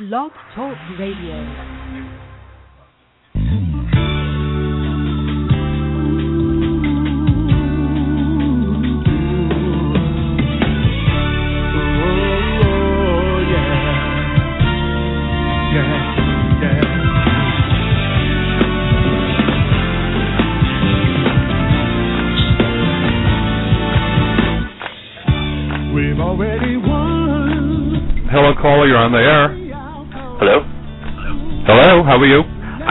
Blog Talk Radio. We've already won. Hello, caller. You're on the air.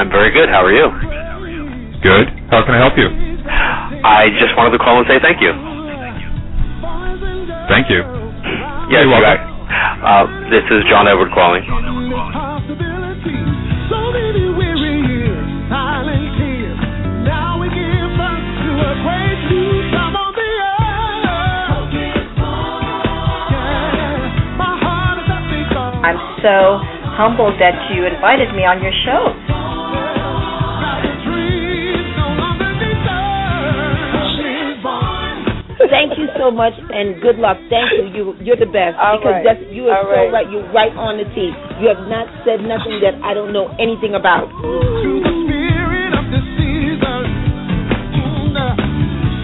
I'm very good. How are you? Good. How can I help you? I just wanted to call and say thank you. Thank you. Yes, You're welcome. are. Uh, this is John Edward calling. Possibility. So many weary years, silent tears. Now we give birth to a great new time on the earth. Yeah, my heart is a big song. I'm so humbled that you invited me on your show. So much and good luck. Thank you. You you're the best All because right. that's you are All so right. right. You're right on the tee. You have not said nothing that I don't know anything about. To the spirit of the season. The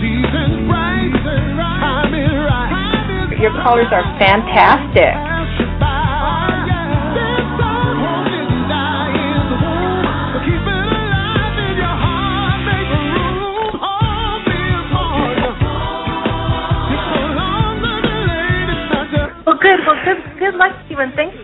season's bright, time is right. Your colors are fantastic.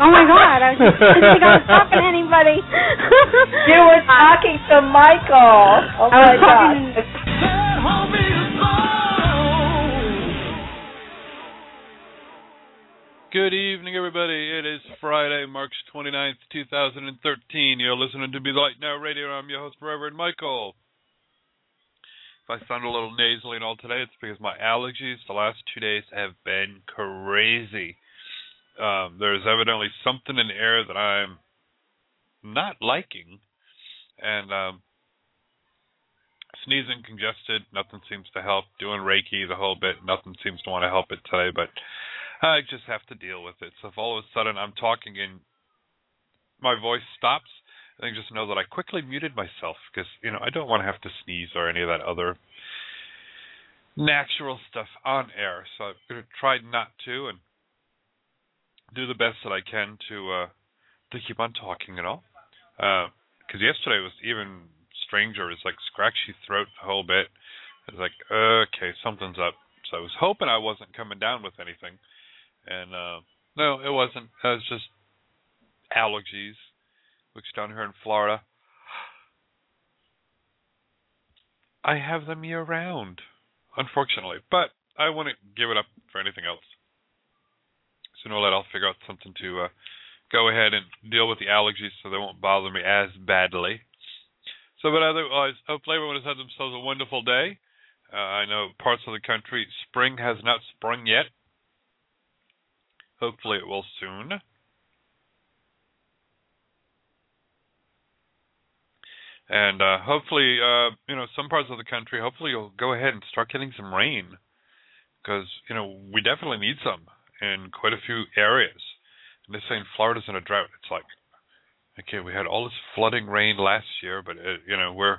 Oh my god, I was just didn't think I was talking to anybody. You were talking to Michael. Oh I my was talking God. Good evening, everybody. It is Friday, March 29th, 2013. You're listening to Be the Light Now Radio. I'm your host, Reverend Michael. If I sound a little nasally and all today, it's because my allergies the last two days have been crazy. Um, there's evidently something in the air that I'm not liking, and um, sneezing, congested, nothing seems to help. Doing Reiki the whole bit, nothing seems to want to help it today, but I just have to deal with it. So if all of a sudden I'm talking and my voice stops, I think just know that I quickly muted myself because you know I don't want to have to sneeze or any of that other natural stuff on air. So I'm to try not to and do the best that I can to uh to keep on talking and all. Because yesterday was even stranger. It's like scratchy throat the whole bit. It's like okay, something's up. So I was hoping I wasn't coming down with anything. And uh no, it wasn't. It was just allergies, which down here in Florida, I have them year round. unfortunately. But I wouldn't give it up for anything else. Sooner or later, I'll figure out something to uh, go ahead and deal with the allergies so they won't bother me as badly. So, but otherwise, hopefully everyone has had themselves a wonderful day. Uh, I know parts of the country, spring has not sprung yet. Hopefully it will soon. And uh, hopefully, uh, you know, some parts of the country, hopefully you'll go ahead and start getting some rain. Because, you know, we definitely need some in quite a few areas. And they're saying Florida's in a drought. It's like, okay, we had all this flooding rain last year, but, it, you know, we're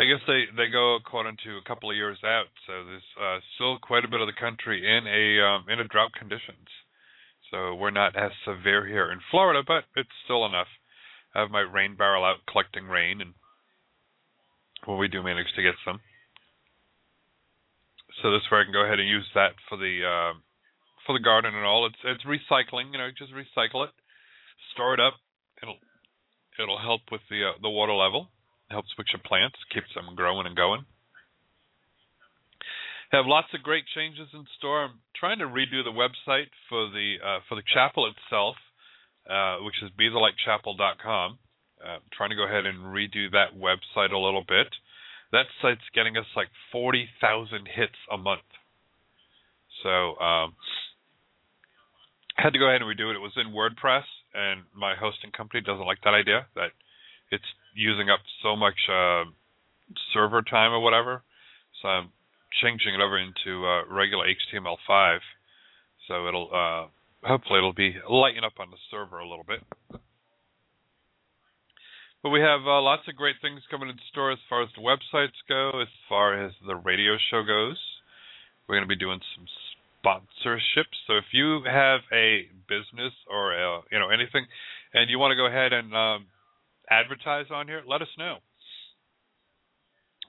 I guess they they go according to a couple of years out, so there's uh, still quite a bit of the country in a um, in a drought conditions. So we're not as severe here in Florida, but it's still enough. I have my rain barrel out collecting rain, and when we do manage to get some, so this way I can go ahead and use that for the uh, for the garden and all. It's it's recycling, you know, just recycle it, store it up. It'll it'll help with the uh, the water level It helps with your plants, keeps them growing and going. Have lots of great changes in store. I'm trying to redo the website for the uh, for the chapel itself, uh, which is BeTheLightChapel.com. Uh, trying to go ahead and redo that website a little bit. That site's getting us like 40,000 hits a month. So um, had to go ahead and redo it. It was in WordPress, and my hosting company doesn't like that idea. That it's using up so much uh, server time or whatever. So I'm changing it over into uh, regular HTML5. So it'll uh, hopefully it'll be lighten up on the server a little bit. But we have uh, lots of great things coming in store as far as the websites go, as far as the radio show goes. We're going to be doing some sponsorships. So if you have a business or a, you know anything, and you want to go ahead and um, advertise on here, let us know.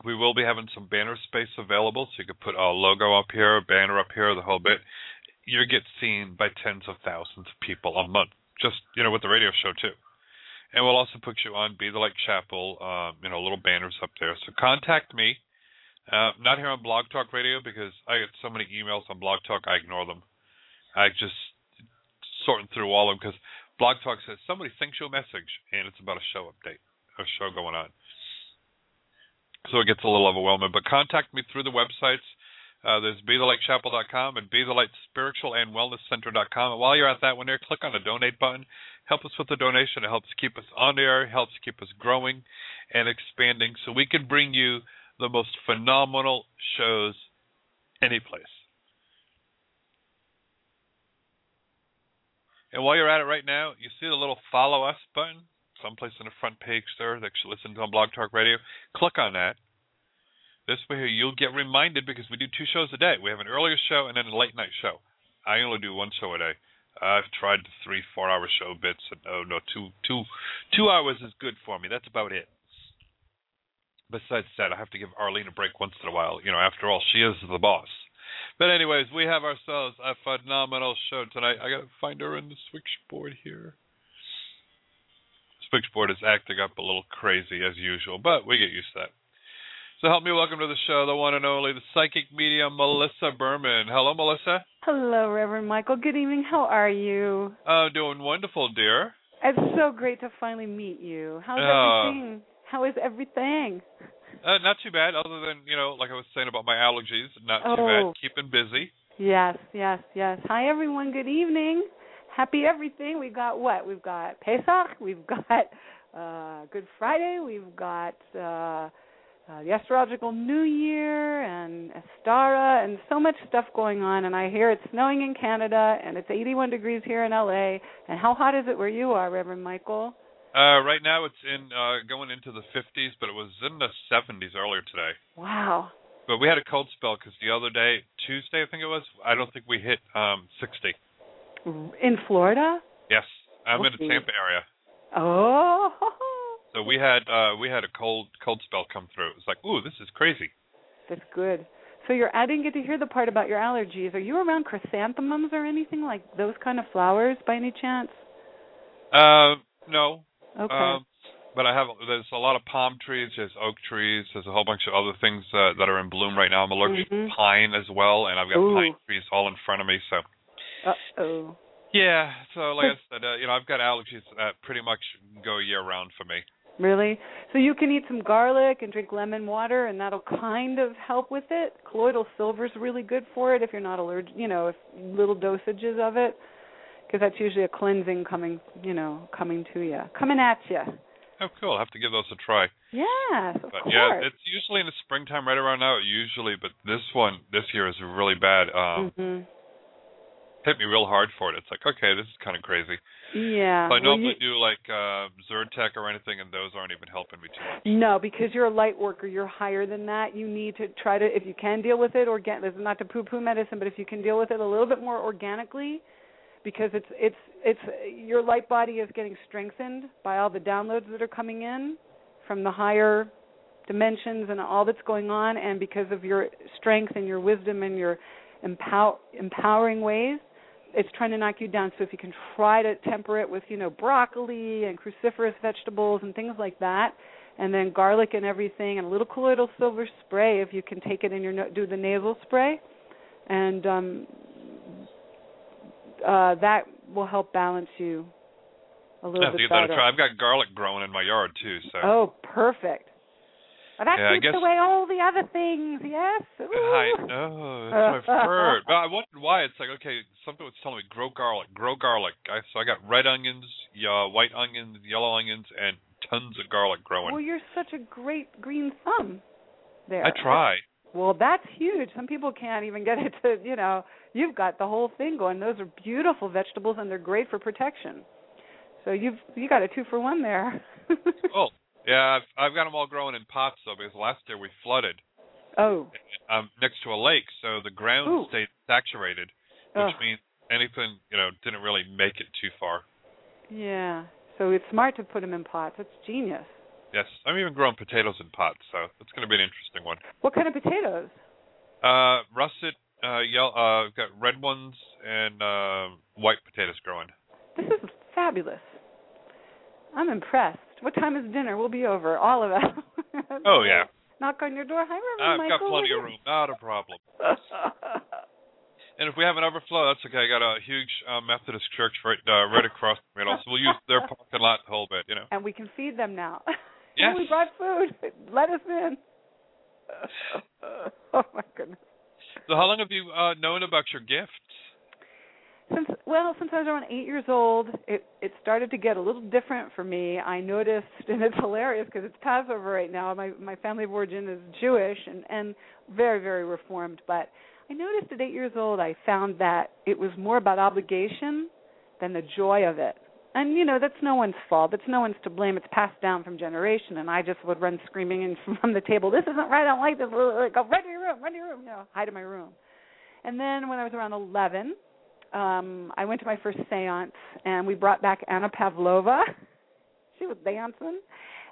We will be having some banner space available, so you could put a logo up here, a banner up here, the whole bit. You get seen by tens of thousands of people a month, just you know, with the radio show too. And we'll also put you on Be the Light Chapel, um, you know, little banners up there. So contact me. Uh, not here on Blog Talk Radio because I get so many emails on Blog Talk, I ignore them. I just sorting through all of them because Blog Talk says somebody thinks you a message, and it's about a show update, a show going on. So it gets a little overwhelming. But contact me through the websites. Uh, there's BeTheLightChapel.com and BeTheLightSpiritualAndWellnessCenter.com. And while you're at that one there, click on the donate button. Help us with the donation. It helps keep us on air, helps keep us growing and expanding so we can bring you the most phenomenal shows any place. And while you're at it right now, you see the little follow us button, someplace on the front page there that you listen to on Blog Talk Radio. Click on that. This way you'll get reminded because we do two shows a day. We have an earlier show and then a late night show. I only do one show a day. I've tried three, four hour show bits and oh no, two two two hours is good for me. That's about it. Besides that, I have to give Arlene a break once in a while. You know, after all, she is the boss. But anyways, we have ourselves a phenomenal show tonight. I gotta find her in the switchboard here. Switchboard is acting up a little crazy as usual, but we get used to that. So help me welcome to the show the one and only the psychic medium Melissa Berman. Hello, Melissa. Hello, Reverend Michael. Good evening. How are you? Uh, doing wonderful, dear. It's so great to finally meet you. How's Uh, everything? How is everything? Uh, not too bad, other than you know, like I was saying about my allergies. Not too Oh. bad. Keeping busy. Yes, yes, yes. Hi, everyone. Good evening. Happy everything. We've got what? We've got Pesach. We've got uh, Good Friday. We've got uh, uh, the astrological New Year and Ostara and so much stuff going on. And I hear it's snowing in Canada and it's 81 degrees here in LA. And how hot is it where you are, Reverend Michael? Uh, right now it's in uh, going into the 50s, but it was in the 70s earlier today. Wow. But we had a cold spell because the other day, Tuesday I think it was, I don't think we hit um 60. In Florida? Yes, I'm in the. Tampa area, Oh. so we had uh we had a cold cold spell come through. It was like, ooh, this is crazy. That's good. So you're I didn't get to hear the part about your allergies. Are you around chrysanthemums or anything like those kind of flowers by any chance? Uh, no. Okay. Um, but I have there's a lot of palm trees, there's oak trees, there's a whole bunch of other things uh, that are in bloom right now. I'm allergic Mhm. to pine as well, and I've got Ooh. pine trees all in front of me. So Uh oh. yeah, so like I said, uh, you know, I've got allergies that pretty much go year round for me. Really? So you can eat some garlic and drink lemon water, and that'll kind of help with it. Colloidal silver is really good for it if you're not allergic. You know, if little dosages of it, because that's usually a cleansing coming. You know, coming to you, coming at you. Oh, cool. I'll have to give those a try. Yes, of But course. yeah, it's usually in the springtime, right around now. Usually, but this one this year is really bad. Um, hmm Hit me real hard for it. It's like, okay, this is kind of crazy. Yeah. So I well, normally you- do like uh, Zyrtec or anything, and those aren't even helping me too much. No, because you're a light worker, you're higher than that. You need to try to, if you can deal with it, organ. This is not to poo-poo medicine, but if you can deal with it a little bit more organically, because it's it's it's your light body is getting strengthened by all the downloads that are coming in from the higher dimensions and all that's going on, and because of your strength and your wisdom and your empower, empowering ways, it's trying to knock you down. So if you can try to temper it with, you know, broccoli and cruciferous vegetables and things like that, and then garlic and everything, and a little colloidal silver spray if you can take it in your do the nasal spray, and um, uh, that will help balance you a little I bit give that a better. try. I've got garlic growing in my yard too, so Oh, perfect. Well, that Yeah, I keeps guess- away all the other things. Yes. I Ooh. know that's what I've heard. But I wondered why. It's like okay, something was telling me grow garlic, grow garlic. I, so I got red onions, yeah, white onions, yellow onions, and tons of garlic growing. Well, you're such a great green thumb. There. I try. Well, that's huge. Some people can't even get it to, you know, you've got the whole thing going. Those are beautiful vegetables and they're great for protection. So you've you got a two for one there. Oh, yeah, I've I've got them all growing in pots though because last year we flooded oh. um next to a lake, so the ground Ooh. stayed saturated, which Ugh. means anything you know didn't really make it too far. Yeah. So it's smart to put them in pots. It's genius. Yes, I'm even growing potatoes in pots, so it's going to be an interesting one. What kind of potatoes? Uh, russet, uh, yellow, uh, I've got red ones and uh, white potatoes growing. This is fabulous. I'm impressed. What time is dinner? We'll be over, all of us. Oh yeah, Knock on your door. Hi, Reverend I've Michael. got plenty of room, not a problem. And if we have an overflow, that's okay. I got a huge uh, Methodist church right uh, right across the middle, so we'll use their parking lot the whole bit, you know. and we can feed them now. Yes. Oh, we brought food. Let us in. oh my goodness. So how long have you uh, known about your gifts? Since well, since I was around eight years old, it it started to get a little different for me. I noticed, and it's hilarious because it's Passover right now. My my family of origin is Jewish and and very very reformed. But I noticed at eight years old, I found that it was more about obligation than the joy of it. And you know that's no one's fault. It's no one's to blame. It's passed down from generation. And I just would run screaming in from the table. This isn't right. I don't like this. Go run to your room. Run to your room. You know, hide in my room. And then when I was around eleven, um I went to my first séance and we brought back Anna Pavlova. she was dancing.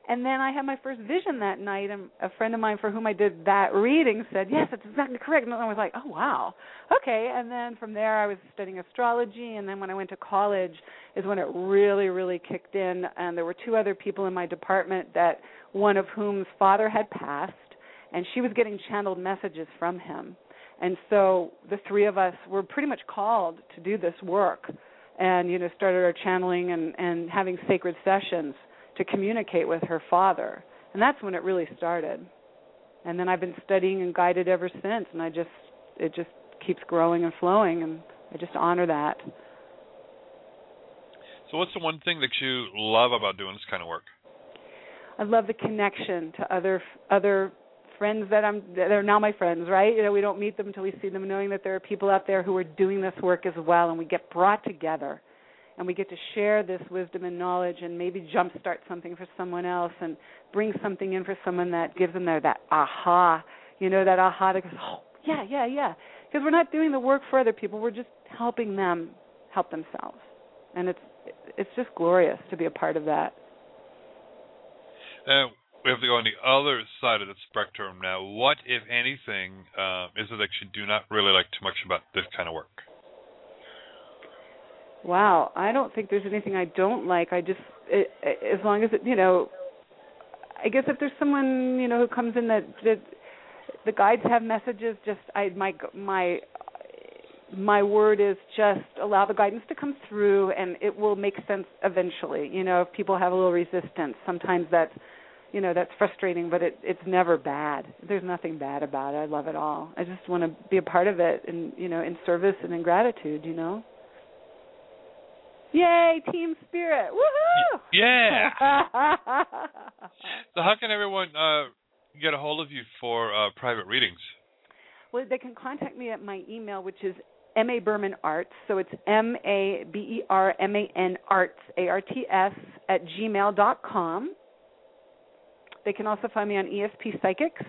And then I had my first vision that night and a friend of mine for whom I did that reading said, "Yes, that's exactly correct." And I was like, "Oh, wow." Okay, and then from there I was studying astrology and then when I went to college is when it really really kicked in and there were two other people in my department that one of whom's father had passed and she was getting channeled messages from him. And so the three of us were pretty much called to do this work and you know started our channeling and and having sacred sessions to communicate with her father. And that's when it really started. And then I've been studying and guided ever since and I just it just keeps growing and flowing and I just honor that. So what's the one thing that you love about doing this kind of work? I love the connection to other other friends that I'm that are now my friends, right? You know, we don't meet them until we see them, knowing that there are people out there who are doing this work as well, and we get brought together, and we get to share this wisdom and knowledge, and maybe jumpstart something for someone else, and bring something in for someone that gives them their that aha, you know, that aha that goes, oh yeah, yeah, yeah, because we're not doing the work for other people, we're just helping them help themselves, and it's it's just glorious to be a part of that. Uh, we have to go on the other side of the spectrum now. What, if anything, uh, is it that you do not really like too much about this kind of work? Wow, I don't think there's anything I don't like. I just it, as long as it, you know, I guess if there's someone you know who comes in that that the guides have messages, just I my my my word is just allow the guidance to come through, and it will make sense eventually. You know, if people have a little resistance, sometimes that's you know that's frustrating, but it it's never bad. There's nothing bad about it. I love it all. I just want to be a part of it, and you know, in service and in gratitude. You know. Yay, team spirit! Woohoo! Yeah. so how can everyone uh, get a hold of you for uh, private readings? Well, they can contact me at my email, which is M A Berman Arts. So it's M A B E R M A N Arts A R T S at gmail dot com. They can also find me on ESP Psychics.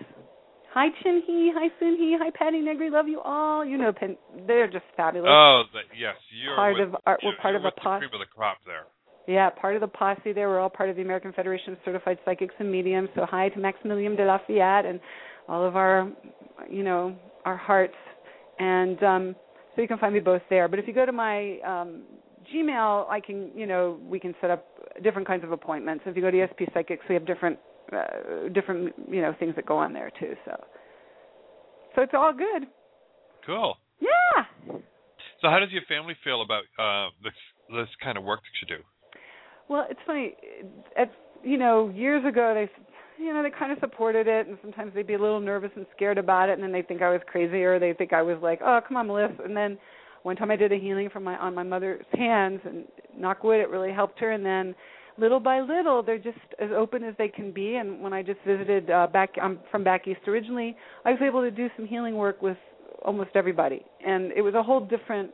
Hi Chin Hee, hi Sun Hee, hi Patti Negri, love you all. You know, Pen- they're just fabulous. Oh, the, yes, you're part with, of our, we're part of a the posse. of the crop there. Yeah, part of the posse there. We're all part of the American Federation of Certified Psychics and Mediums. So hi to Maximillien de Lafayette and all of our, you know, our hearts. And um, so you can find me both there. But if you go to my um, Gmail, I can, you know, we can set up different kinds of appointments. If you go to ESP Psychics, we have different, uh, different, you know, things that go on there too. So, so it's all good. Cool. Yeah. So how does your family feel about uh, this this kind of work that you do? Well, it's funny. At you know, years ago they you know, they kind of supported it and sometimes they'd be a little nervous and scared about it and then they think I was crazy or they think I was like, "Oh, come on, Melissa." And then one time I did a healing from my on my mother's hands and knock wood it really helped her and then little by little they're just as open as they can be and when I just visited uh back I'm from back east originally, I was able to do some healing work with almost everybody and it was a whole different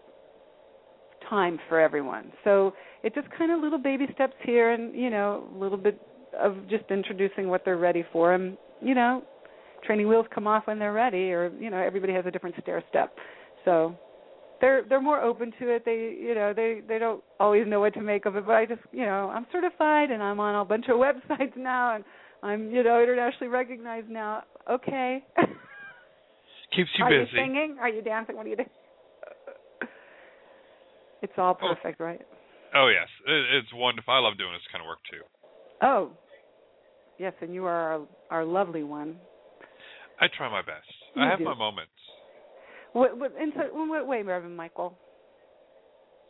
time for everyone. So it just kind of little baby steps here and, you know, a little bit of just introducing what they're ready for and, you know, training wheels come off when they're ready or, you know, everybody has a different stair step. So they're they're more open to it. They you know, they they don't always know what to make of it, but I just, you know, I'm certified and I'm on a bunch of websites now and I'm, you know, internationally recognized now. Okay. Keeps you Are busy. you singing? Are you dancing? What are you doing? It's all Oh. perfect, right? Oh yes, it, it's wonderful. I love doing this kind of work too. Oh, yes, and you are our, our lovely one. I try my best. You I have do. my moments. What, what, in, so, in what way, Reverend Michael?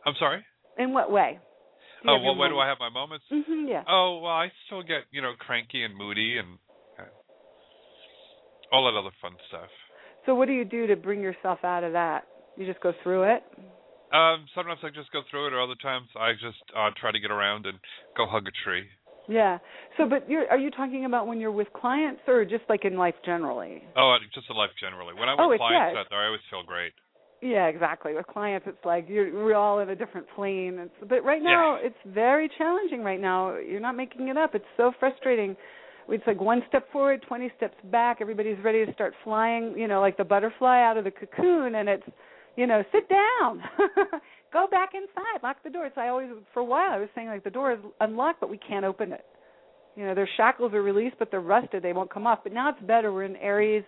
I'm sorry. In what way? Oh well, where do I have my moments? Mhm, yeah. Oh well, I still get you know cranky and moody and uh, all that other fun stuff. So, what do you do to bring yourself out of that? You just go through it. Um, sometimes I just go through it, or other times I just uh, try to get around and go hug a tree. Yeah. So, but you're are you talking about when you're with clients or just like in life generally? Oh, uh, just in life generally. When I'm Oh, with clients yeah, out there, I always feel great. Yeah, exactly. With clients, it's like you're we're all in a different plane. It's, but right now, it's very challenging. Right now, you're not making it up. It's so frustrating. It's like one step forward, twenty steps back. Everybody's ready to start flying. You know, like the butterfly out of the cocoon, and it's, you know, sit down, go back inside, lock the door. So I always, for a while, I was saying like the door is unlocked, but we can't open it. You know, their shackles are released, but they're rusted. They won't come off. But now it's better. We're in Aries.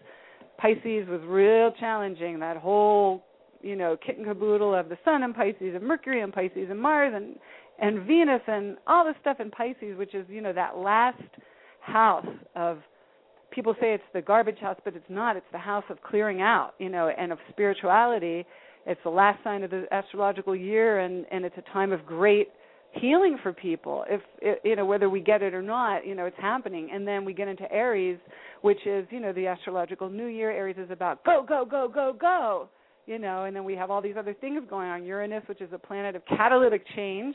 Pisces was real challenging. That whole you know kit and caboodle of the sun and Pisces and Mercury and Pisces and Mars and and Venus and all this stuff in Pisces, which is you know that last house of people say it's the garbage house, but it's not. It's the house of clearing out, you know, and of spirituality. It's the last sign of the astrological year, and and it's a time of great healing for people. If you know whether we get it or not, you know it's happening. And then we get into Aries, which is you know the astrological new year. Aries is about go go go go go you know, and then we have all these other things going on. Uranus, which is a planet of catalytic change,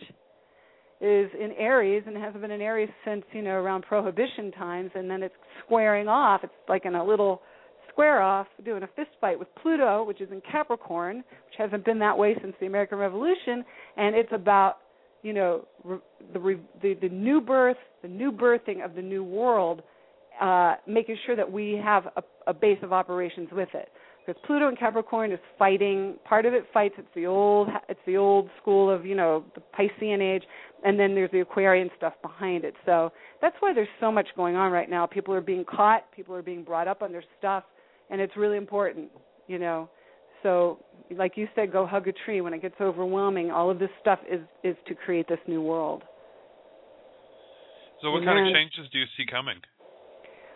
is in Aries and has been in Aries since, you know, around prohibition times and then it's squaring off. It's like in a little square off doing a fist fight with Pluto, which is in Capricorn, which hasn't been that way since the American Revolution, and it's about, you know, re- the re- the the new birth, the new birthing of the new world uh, making sure that we have a, a base of operations with it. Because Pluto and Capricorn is fighting. Part of it fights. It's the old. It's the old school of you know the Piscean age, and then there's the Aquarian stuff behind it. So that's why there's so much going on right now. People are being caught. People are being brought up on their stuff, and it's really important. You know. So, like you said, go hug a tree. When it gets overwhelming, all of this stuff is is to create this new world. So, what kind Amen. of changes do you see coming?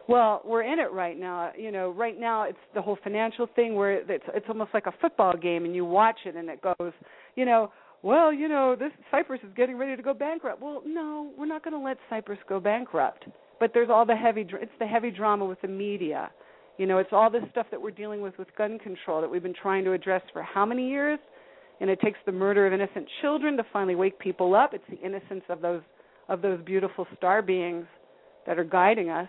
Well, we're in it right now. You know, right now it's the whole financial thing where it's it's almost like a football game, and you watch it, and it goes, you know, well, you know, this Cyprus is getting ready to go bankrupt. Well, no, we're not going to let Cyprus go bankrupt. But there's all the heavy, it's the heavy drama with the media. You know, it's all this stuff that we're dealing with with gun control that we've been trying to address for how many years? And it takes the murder of innocent children to finally wake people up. It's the innocence of those of those beautiful star beings that are guiding us.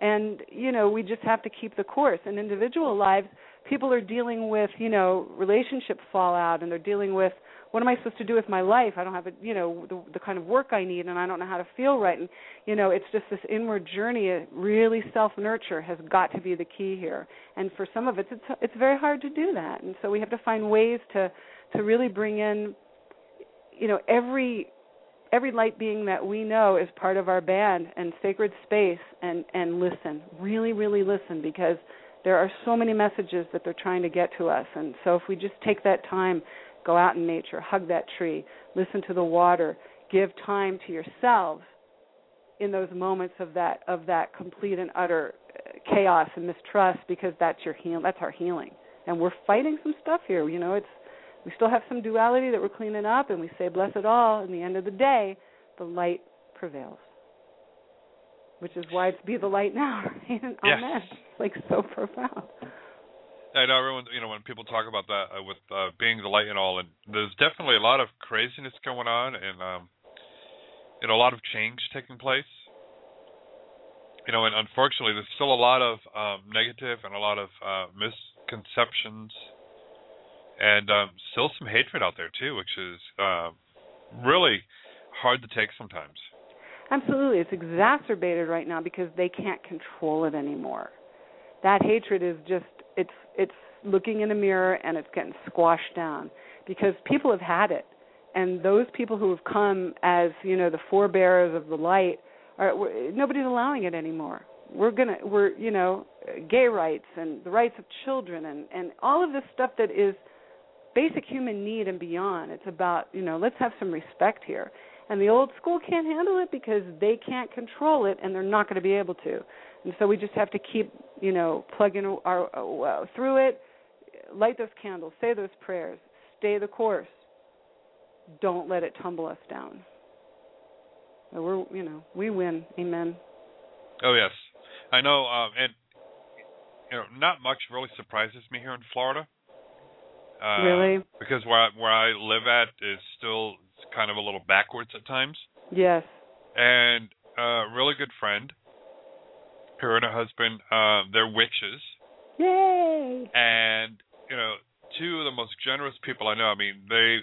And you know, we just have to keep the course. In individual lives, people are dealing with, you know, relationship fallout and they're dealing with what am I supposed to do with my life? I don't have a, you know, the, the kind of work I need, and I don't know how to feel right. And you know, it's just this inward journey. Really, self nurture has got to be the key here. And for some of it, it's it's very hard to do that. And so we have to find ways to to really bring in, you know, every every light being that we know is part of our band and sacred space and and listen really really listen because there are so many messages that they're trying to get to us and so if we just take that time Go out in nature, hug that tree, listen to the water, give time to yourselves in those moments of that of that complete and utter chaos and mistrust because that's your heal that's our healing. And we're fighting some stuff here, you know, it's we still have some duality that we're cleaning up and we say bless it all in the end of the day the light prevails which is why it's be the light now right? yes. amen like so profound I know everyone, you know, when people talk about that uh, with uh, being the light and all, and there's definitely a lot of craziness going on, and um, you know, a lot of change taking place. You know, and unfortunately, there's still a lot of um, negative and a lot of uh, misconceptions, and um, still some hatred out there too, which is uh, really hard to take sometimes. Absolutely, it's exacerbated right now because they can't control it anymore. That hatred is just it's it's looking in a mirror and it's getting squashed down because people have had it. And those people who have come as you know the forebearers of the light are nobody's allowing it anymore. We're going to we're you know gay rights and the rights of children and and all of this stuff that is basic human need and beyond. It's about you know let's have some respect here and the old school can't handle it because they can't control it and they're not going to be able to. And so we just have to keep you know plugging our uh, through it. Light those candles say those prayers stay the course. Don't let it tumble us down. We're you know we win. Amen. Oh yes. I know um and you know not much really surprises me here in florida. Uh, really? because where I, where i live at is still kind of a little backwards at times yes and a really good friend her and her husband, um, they're witches. Yay! And you know, two of the most generous people I know. I mean, they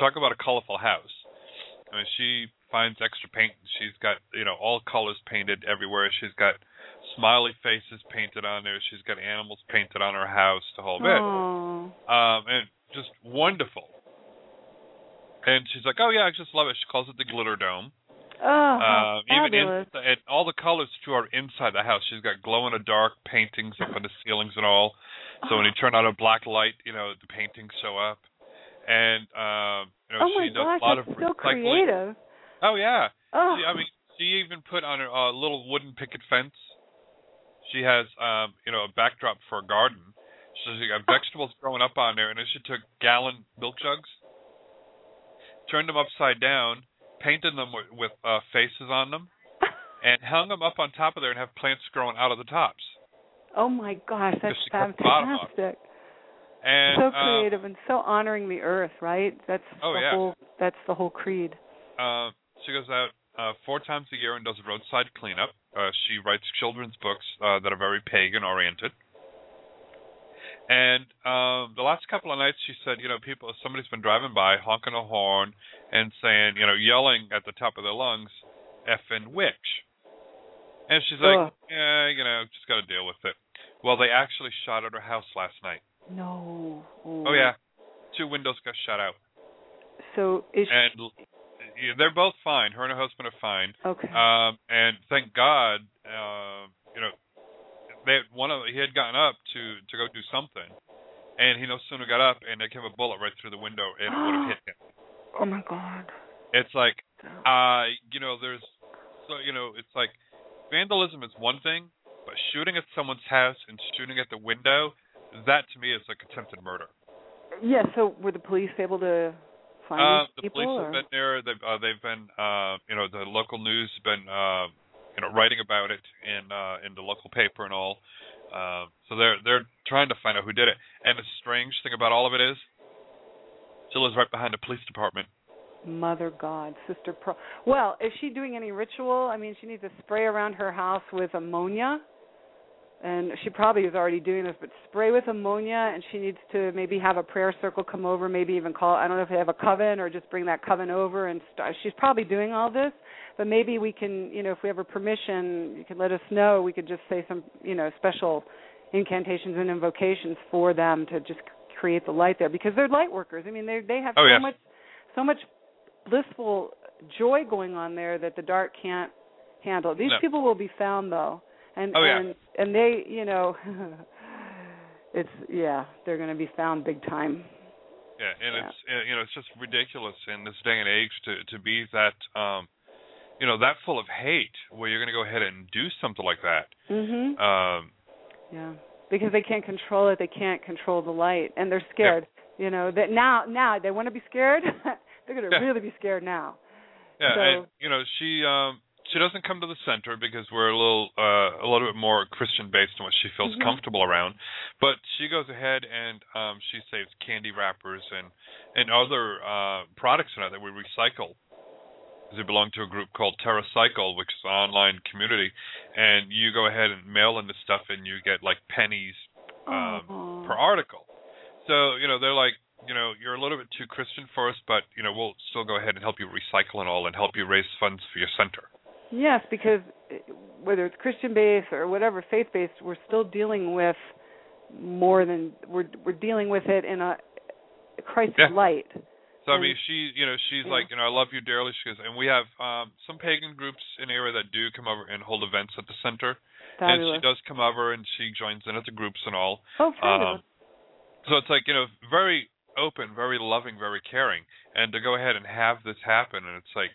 talk about a colorful house. I mean, she finds extra paint. She's got you know all colors painted everywhere. She's got smiley faces painted on there. She's got animals painted on her house. The whole bit. Um, and just wonderful. And she's like, "Oh yeah, I just love it." She calls it the glitter dome. Oh, uh, even in, and all the colors too are inside the house. She's got glow in the dark paintings up on the ceilings and all. So when you turn on a black light, you know the paintings show up. And um, you know oh my she does gosh, a lot of so creative. Oh yeah. Oh. She, I mean, she even put on a uh, little wooden picket fence. She has, um, you know, a backdrop for a garden. So she got vegetables growing up on there, and then she took gallon milk jugs, turned them upside down, painted them with, with uh, faces on them, and hung them up on top of there and have plants growing out of the tops. Oh my gosh, that's Just to cut the bottom off. fantastic. And so um, creative and so honoring the earth, right? That's Oh, the yeah. whole that's the whole creed. uh, she goes out uh, four times a year and does roadside cleanup. Uh, she writes children's books uh, that are very pagan oriented. And um, the last couple of nights, she said, you know, people, somebody's been driving by, honking a horn, and saying, you know, yelling at the top of their lungs, "effing witch." And she's like, Ugh. yeah, you know, just got to deal with it. Well, they actually shot at her house last night. No. Oh yeah, two windows got shot out, So is and yeah, they're both fine. Her and her husband are fine. okay? Um, and thank God, uh, they one of he had gotten up to to go do something, and he no sooner got up and there came a bullet right through the window and it would have hit him. oh my God. It's like, uh, you know, there's, so you know, it's like vandalism is one thing, but shooting at someone's house and shooting at the window, that to me is like attempted murder. Yeah. So were the police able to find Uh, the people? police or? have been there. They've uh, they've been uh, you know the local news has been uh, you know writing about it in uh, in the local paper and all. Uh, so they're they're trying to find out who did it. And the strange thing about all of it is, Jill is right behind the police department. Mother God, Sister Pro. Well, is she doing any ritual? I mean, she needs to spray around her house with ammonia, and she probably is already doing this. But spray with ammonia, and she needs to maybe have a prayer circle come over. Maybe even call. I don't know if they have a coven or just bring that coven over. And st- she's probably doing all this. But maybe we can, you know, if we have her permission, you can let us know. We could just say some, you know, special incantations and invocations for them to just create the light there because they're light workers. I mean, they they have Oh, so much so much blissful joy going on there that the dark can't handle. These No. people will be found though, and Oh, yeah. and and they, you know, it's yeah, they're going to be found big time. Yeah, and Yeah. it's you know it's just ridiculous in this day and age to to be that um you know that full of hate where you're going to go ahead and do something like that. Mhm. Um yeah, because they can't control it. They can't control the light, and they're scared. You know that now now they want to be scared. they're going to Yeah. really be scared now. Yeah, So- and you know she um she doesn't come to the center because we're a little uh a little bit more Christian based on what she feels Mhm. comfortable around. But she goes ahead and um she saves candy wrappers and and other uh products it that we recycle. They belong to a group called TerraCycle, which is an online community, and you go ahead and mail in the stuff, and you get like pennies um, per article. So you know they're like, you know, you're a little bit too Christian for us, but you know we'll still go ahead and help you recycle and all, and help you raise funds for your center. Yes, because whether it's Christian based or whatever faith based, we're still dealing with more than we're we're dealing with it in a Christ Yeah. light. So I mean, she, you know, she's Yeah. like, you know, I love you dearly. She goes, and we have um some pagan groups in the area that do come over and hold events at the center, and she does come over and she joins in at the groups and all. oh, fabulous. Um, so it's like you know, very open, very loving, very caring, and to go ahead and have this happen, and it's like,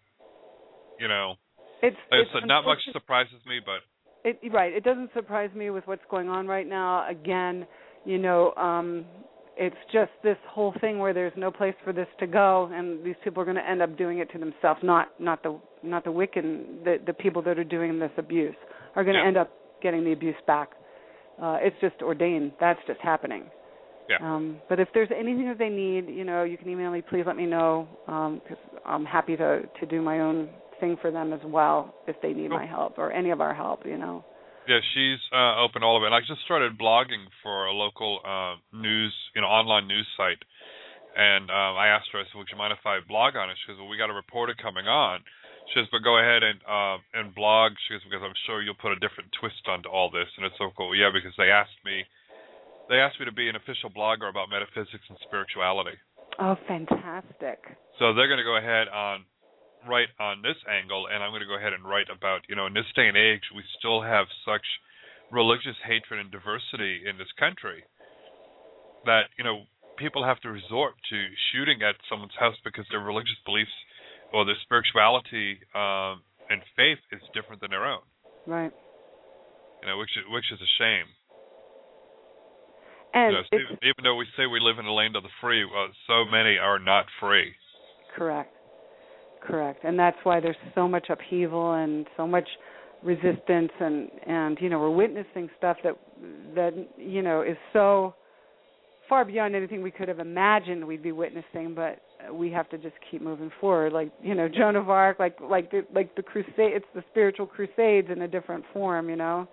you know, it's like it's said, not much surprises me, but It, right. It doesn't surprise me with what's going on right now. Again, you know, um it's just this whole thing where there's no place for this to go and these people are going to end up doing it to themselves, not not the not the Wiccan the the people that are doing this abuse are going to Yeah. end up getting the abuse back. Uh it's just ordained. That's just happening. Yeah. Um but if there's anything that they need, you know, you can email me, please let me know um cuz I'm happy to to do my own thing for them as well if they need Cool. my help or any of our help, you know. Yeah, she's uh, open all of it. And I just started blogging for a local uh, news, you know, online news site. And um, I asked her, I said, "Would you mind if I blog on it?" She goes, "Well, we got a reporter coming on." She says, "But go ahead and uh, and blog." She goes, "Because I'm sure you'll put a different twist onto all this." And it's so cool. Yeah, because they asked me, they asked me to be an official blogger about metaphysics and spirituality. Oh, fantastic. So they're going to go ahead on right on this angle, and I'm going to go ahead and write about you know in this day and age we still have such religious hatred and diversity in this country that you know people have to resort to shooting at someone's house because their religious beliefs or their spirituality um, and faith is different than their own. Right. You know, which which is a shame. And You know, even, even though we say we live in the land of the free, well, so many are not free. correct. Correct. And that's why there's so much upheaval and so much resistance and and you know, we're witnessing stuff that that you know is so far beyond anything we could have imagined we'd be witnessing, but we have to just keep moving forward. Like you know, Joan of Arc, like like the like the crusade. It's the spiritual crusades in a different form, you know.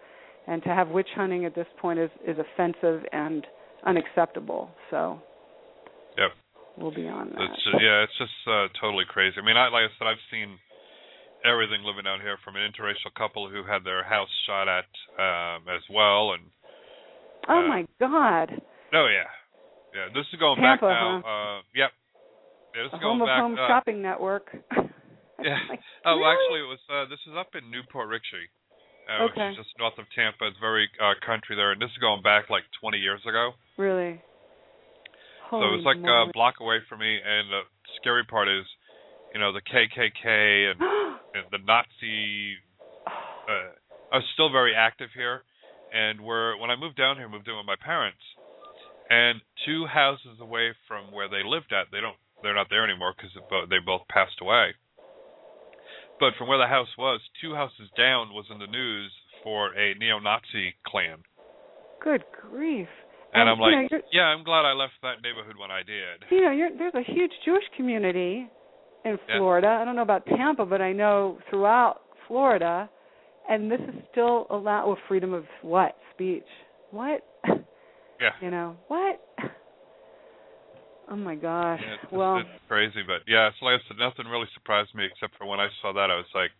And to have witch hunting at this point is is offensive and unacceptable. So We'll be on that. It's just, yeah, it's just uh, totally crazy. I mean, I like I said, I've seen everything living out here from an interracial couple who had their house shot at um, as well, and oh uh, my God! oh yeah, yeah. This is going Tampa, back now. Uh, yep. Yeah, this The is going home of back. home uh, shopping network. Yeah. Like, Oh, really? actually, it was. Uh, this is up in New Port Richey, uh, Okay. which is just north of Tampa. It's very uh, country there, and this is going back like 20 years ago. Really? So it was like a block away from me, and the scary part is, you know, the KKK and, and the Nazi uh, was still very active here, and were when I moved down here, moved in with my parents, and two houses away from where they lived at, they don't, they're not there anymore because they both passed away. But from where the house was, two houses down was in the news for a neo-Nazi clan. Good grief! And, I'm like, you know, yeah, I'm glad I left that neighborhood when I did. You know, there's a huge Jewish community in Yeah. Florida. I don't know about Tampa, but I know throughout Florida, and this is still allowed with freedom of what speech? What? Yeah. You know what? Oh my gosh. Yeah, it's, well, it's crazy, but yeah, so like I said, nothing really surprised me except for when I saw that, I was like,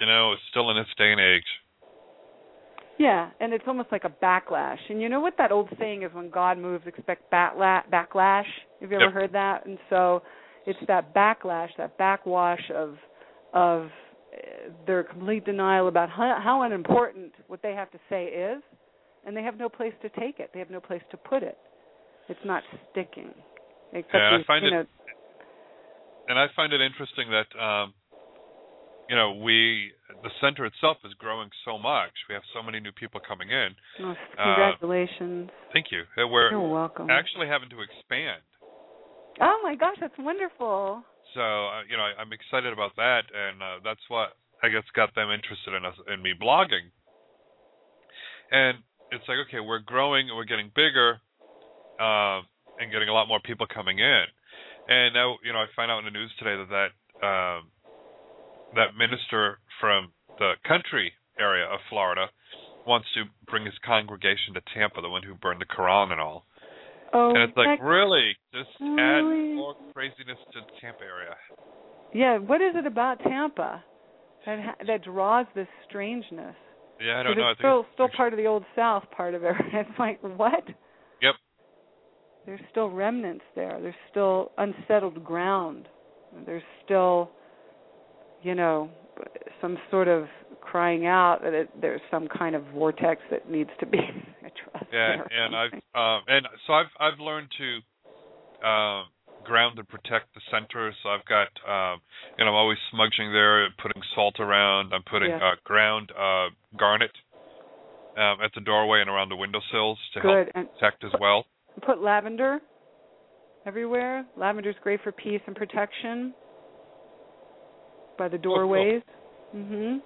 you know, it's still in this day and age. Yeah, and it's almost like a backlash. And you know what that old saying is: when God moves, expect batla- backlash. Have you ever Yep. heard that? And so it's that backlash, that backwash of of uh, their complete denial about how, how unimportant what they have to say is, and they have no place to take it. They have no place to put it. It's not sticking. Except Yeah, I find you it- know, And I find it interesting that, um, you know, we the center itself is growing so much. We have so many new people coming in. Uh, congratulations. Thank you. We're You're welcome. actually having to expand. Oh my gosh, that's wonderful. So uh, you know, I, I'm excited about that, and uh, that's what I guess got them interested in us in me blogging. And it's like, okay, we're growing and we're getting bigger, um, and getting a lot more people coming in. And now, you know, I find out in the news today that that um, that minister from the country area of Florida wants to bring his congregation to Tampa, the one who burned the Quran and all. Oh, and it's like, heck- really, just add more craziness to the Tampa area. Yeah, what is it about Tampa that ha- that draws this strangeness? Yeah, I don't know. I It's think still still part of the old South part of it. It's like what? Yep. There's still remnants there. There's still unsettled ground. There's still, you know, some sort of crying out that it, there's some kind of vortex that needs to be addressed. Yeah, and I've um and so I've I've learned to um ground and protect the center. So I've got um you know I'm always smudging there, putting salt around. I'm putting Yeah. uh ground uh garnet um at the doorway and around the windowsills to Good. help And protect as well. put lavender everywhere. Lavender's great for peace and protection by the doorways. Mhm.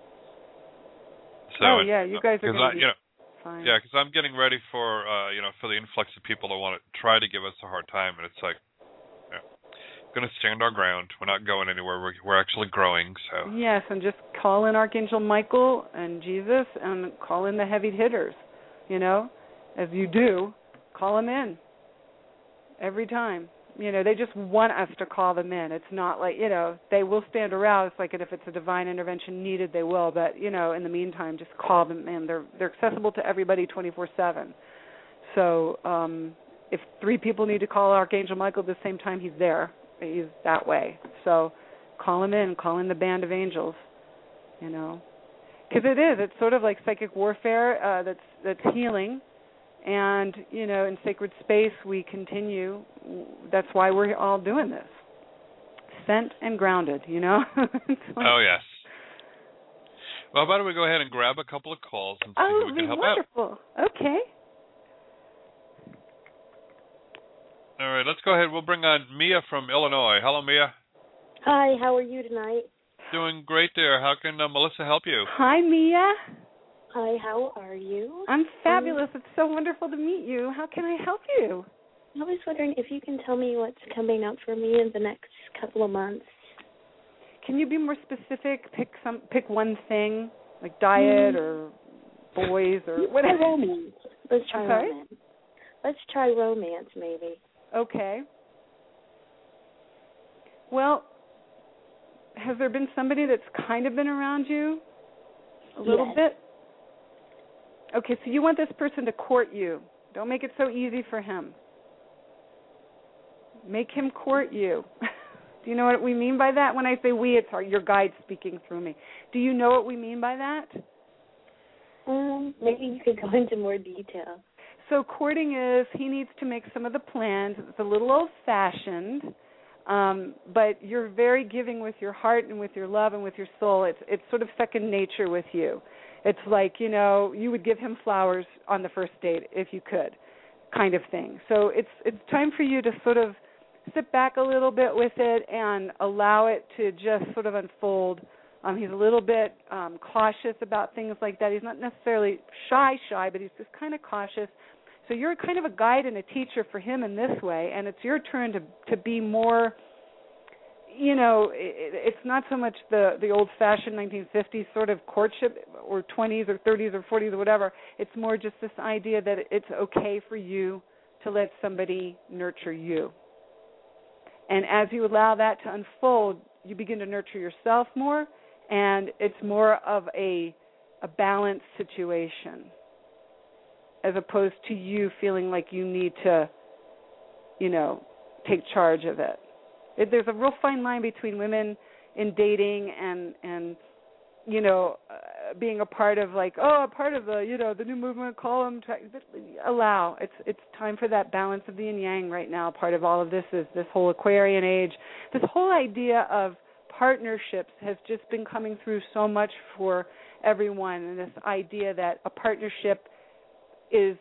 So oh yeah, you guys are going to be you know fine. yeah because I'm getting ready for uh you know for the influx of people that want to try to give us a hard time and it's like yeah, going to stand our ground. We're not going anywhere. We're we're actually growing. So Yes, and just call in Archangel Michael and Jesus and call in the heavy hitters. You know, as you do, call them in every time. You know, they just want us to call them in. It's not like, you know, they will stand around. It's like if it's a divine intervention needed, they will. But, you know, in the meantime, just call them in. They're they're accessible to everybody 24/7. So, um if three people need to call Archangel Michael at the same time, he's there. He's that way. So, call him in. Call in the band of angels. You know, because it is. It's sort of like psychic warfare. Uh, that's that's healing, and you know, in sacred space, we continue. That's why we're all doing this. Sent and grounded. You know. Like- oh yes. Well, why don't we go ahead and grab a couple of calls and see Oh, who we it'd can be help out. wonderful. Okay. All right, let's go ahead. We'll bring on Mia from Illinois. Hello, Mia. Hi, how are you tonight? Doing great there. How can uh, Melissa help you? Hi, Mia. Hi, how are you? I'm fabulous. It's so wonderful to meet you. How can I help you? I was wondering if you can tell me what's coming up for me in the next couple of months. Can you be more specific? Pick some pick one thing, like diet Mm. or boys or whatever. romance. Let's try sorry? romance. Let's try romance, maybe. Okay. Well, has there been somebody that's kind of been around you a little Yes. bit? Okay, so you want this person to court you. Don't make it so easy for him. Make him court you. Do you know what we mean by that? When I say we, it's our, your guide speaking through me. Do you know what we mean by that? Um, maybe you could go into more detail. So courting is he needs to make some of the plans. It's a little old fashioned, um, but you're very giving with your heart and with your love and with your soul. It's it's sort of second nature with you. It's like, you know, you would give him flowers on the first date if you could, kind of thing. So it's it's time for you to sort of sit back a little bit with it and allow it to just sort of unfold. Um, he's a little bit um, cautious about things like that. He's not necessarily shy, shy, but he's just kind of cautious. So you're kind of a guide and a teacher for him in this way, and it's your turn to to be more you know, it, it's not so much the the old-fashioned 1950s sort of courtship or 20s or 30s or 40s or whatever. It's more just this idea that it's okay for you to let somebody nurture you. And as you allow that to unfold, you begin to nurture yourself more, and it's more of a a balanced situation, as opposed to you feeling like you need to, you know, take charge of it it, there's a real fine line between women in dating and and you know uh, being a part of like oh a part of the you know the new movement call them allow. It's it's time for that balance of the yin yang right now. Part of all of this is this whole aquarian age. This whole idea of partnerships has just been coming through so much for everyone and this idea that a partnership is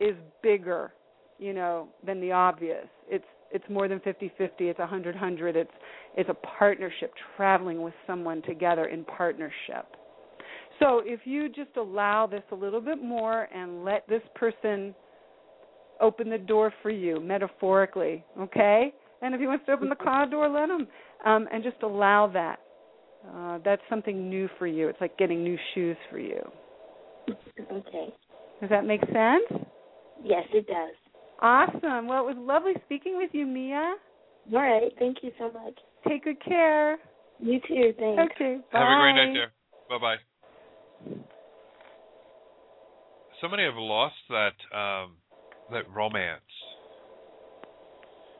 is bigger you know than the obvious. It's it's more than 50-50 it's 100-100 it's it's a partnership traveling with someone together in partnership. So if you just allow this a little bit more and let this person open the door for you metaphorically okay? And if he wants to open the car door let him um, and just allow that. Uh, that's something new for you. It's like getting new shoes for you. Okay. does that make sense? Yes, it does. Awesome. Well, it was lovely speaking with you, Mia. All right. Thank you so much. Take good care. You too. Thanks. Okay. Bye. Have a great night there. Bye bye. So many have lost that um that romance.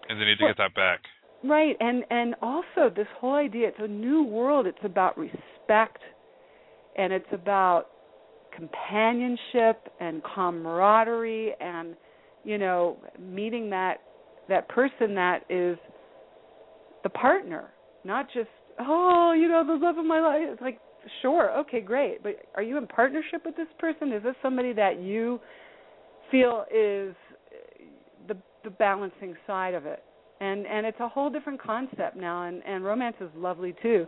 And they need to Well- get that back. Right, and and also this whole idea it's a new world. It's about respect and it's about companionship and camaraderie and you know meeting that that person that is the partner, not just oh, you know, the love of my life. It's like sure, okay, great, but are you in partnership with this person? Is this somebody that you feel is the the balancing side of it? And and it's a whole different concept now and and romance is lovely too.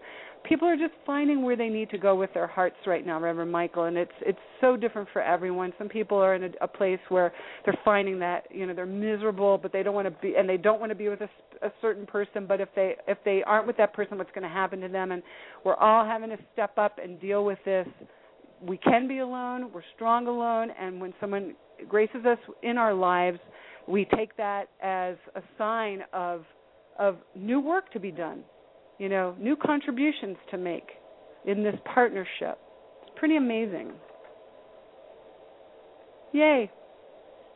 People are just finding where they need to go with their hearts right now reverend michael and it's it's so different for everyone. Some people are in a, a place where they're finding that you know they're miserable but they don't want to be and they don't want to be with a, a certain person but if they if they aren't with that person what's going to happen to them? And we're all having to step up and deal with this. We can be alone. We're strong alone. And when someone graces us in our lives we take that as a sign of of new work to be done you know new contributions to make in this partnership. It's pretty amazing. Yay.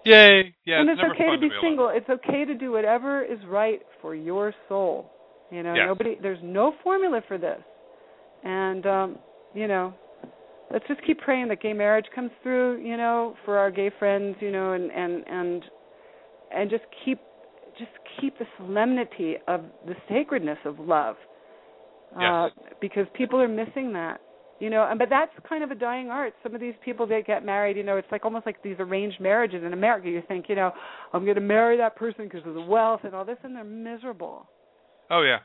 Yay! Yeah, and it's, it's, okay to be alone. single. It's okay to do whatever is right for your soul. You know nobody there's no formula for this. And um you know let's just keep praying that gay marriage comes through you know for our gay friends you know and and and and just keep just keep the solemnity of the sacredness of love. Uh because people are missing that you know and but that's kind of a dying art. Some of these people that get married you know it's like almost like these arranged marriages in america. You think you know i'm going to marry that person because of the wealth and all this and they're miserable. Oh yeah,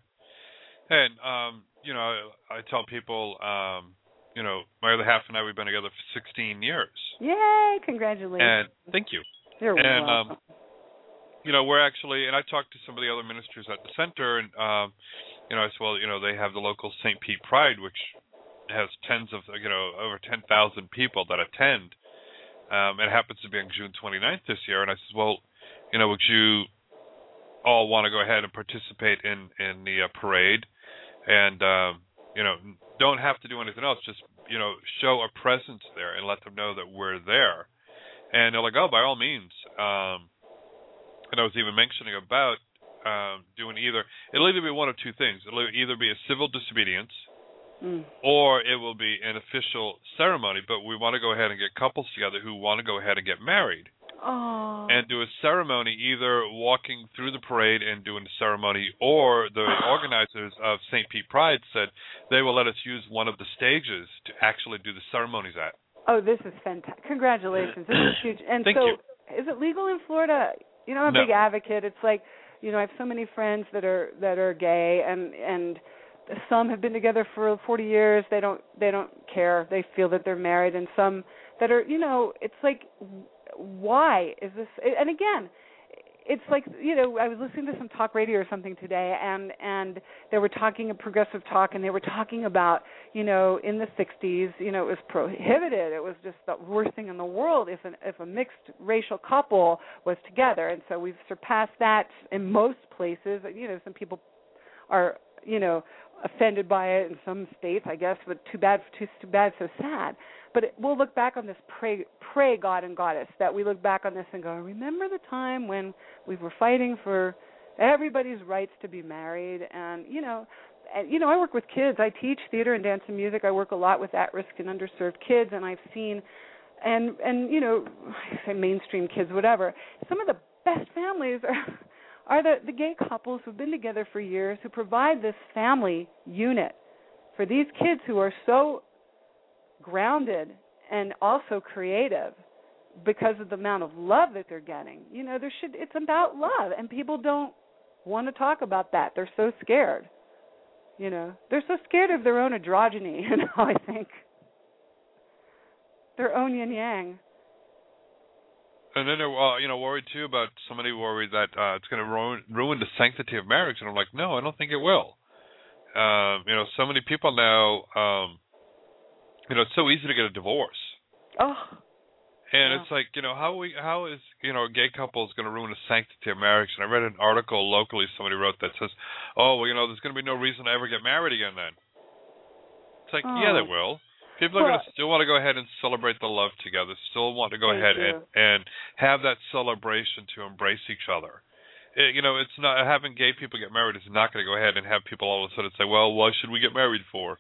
and um, you know, I, I tell people, um, you know, my other half and I we've been together for 16 years, yay! Congratulations. And thank you. you're and welcome. um, you know, we're actually, and I talked to some of the other ministers at the center, and um, you know, I said, well, you know, they have the local St. Pete Pride, which has tens of, you know, over 10,000 people that attend. Um, it happens to be on June 29th this year, and I said, well, you know, would you all want to go ahead and participate in in the uh, parade, and um, you know, don't have to do anything else. Just you know, show a presence there and let them know that we're there. And they're like, oh, by all means. Um, and I was even mentioning about um, doing either. It'll either be one of two things. It'll either be a civil disobedience, Mm. or it will be an official ceremony. But we want to go ahead and get couples together who want to go ahead and get married. Oh. and do a ceremony, either walking through the parade and doing the ceremony, or the organizers of St. Pete Pride said they will let us use one of the stages to actually do the ceremonies at. Oh, this is fantastic! Congratulations, this is huge. And Thank so, you. is it legal in Florida? You know, I'm a No. big advocate. It's like, you know, I have so many friends that are that are gay, and and some have been together for 40 years. They don't they don't care. They feel that they're married, and some that are, you know, it's like, why is this? And again, it's like you know I was listening to some talk radio or something today, and and they were talking a progressive talk, and they were talking about you know in the 60s, you know it was prohibited. It was just the worst thing in the world if an if a mixed racial couple was together, and so we've surpassed that in most places. You know some people are you know offended by it in some states, I guess, but too bad, too, too bad, so sad. But it, we'll look back on this, pray, pray God and Goddess, that we look back on this and go, remember the time when we were fighting for everybody's rights to be married, and you know, and you know, I work with kids. I teach theater and dance and music. I work a lot with at-risk and underserved kids, and I've seen, and and you know, I say mainstream kids, whatever. Some of the best families are are the, the gay couples who've been together for years who provide this family unit for these kids who are so grounded and also creative because of the amount of love that they're getting. You know, there should it's about love and people don't want to talk about that. They're so scared. You know, they're so scared of their own androgyny, you know, I think. Their own yin yang. And then they're uh, you know worried too about somebody worried that uh, it's going to ruin ruin the sanctity of marriage, and I'm like, no, I don't think it will. Um, you know, so many people now, um, you know, it's so easy to get a divorce, Oh, and Yeah. it's like, you know, how we how is you know a gay couple is going to ruin the sanctity of marriage? And I read an article locally somebody wrote that says, oh, well, you know, there's going to be no reason to ever get married again then. It's like, yeah, Oh. there will. People are going to still want to go ahead and celebrate the love together. Still want to go ahead you. and and have that celebration to embrace each other. It, you know, it's not having gay people get married is not going to go ahead and have people all of a sudden say, "Well, why should we get married for?"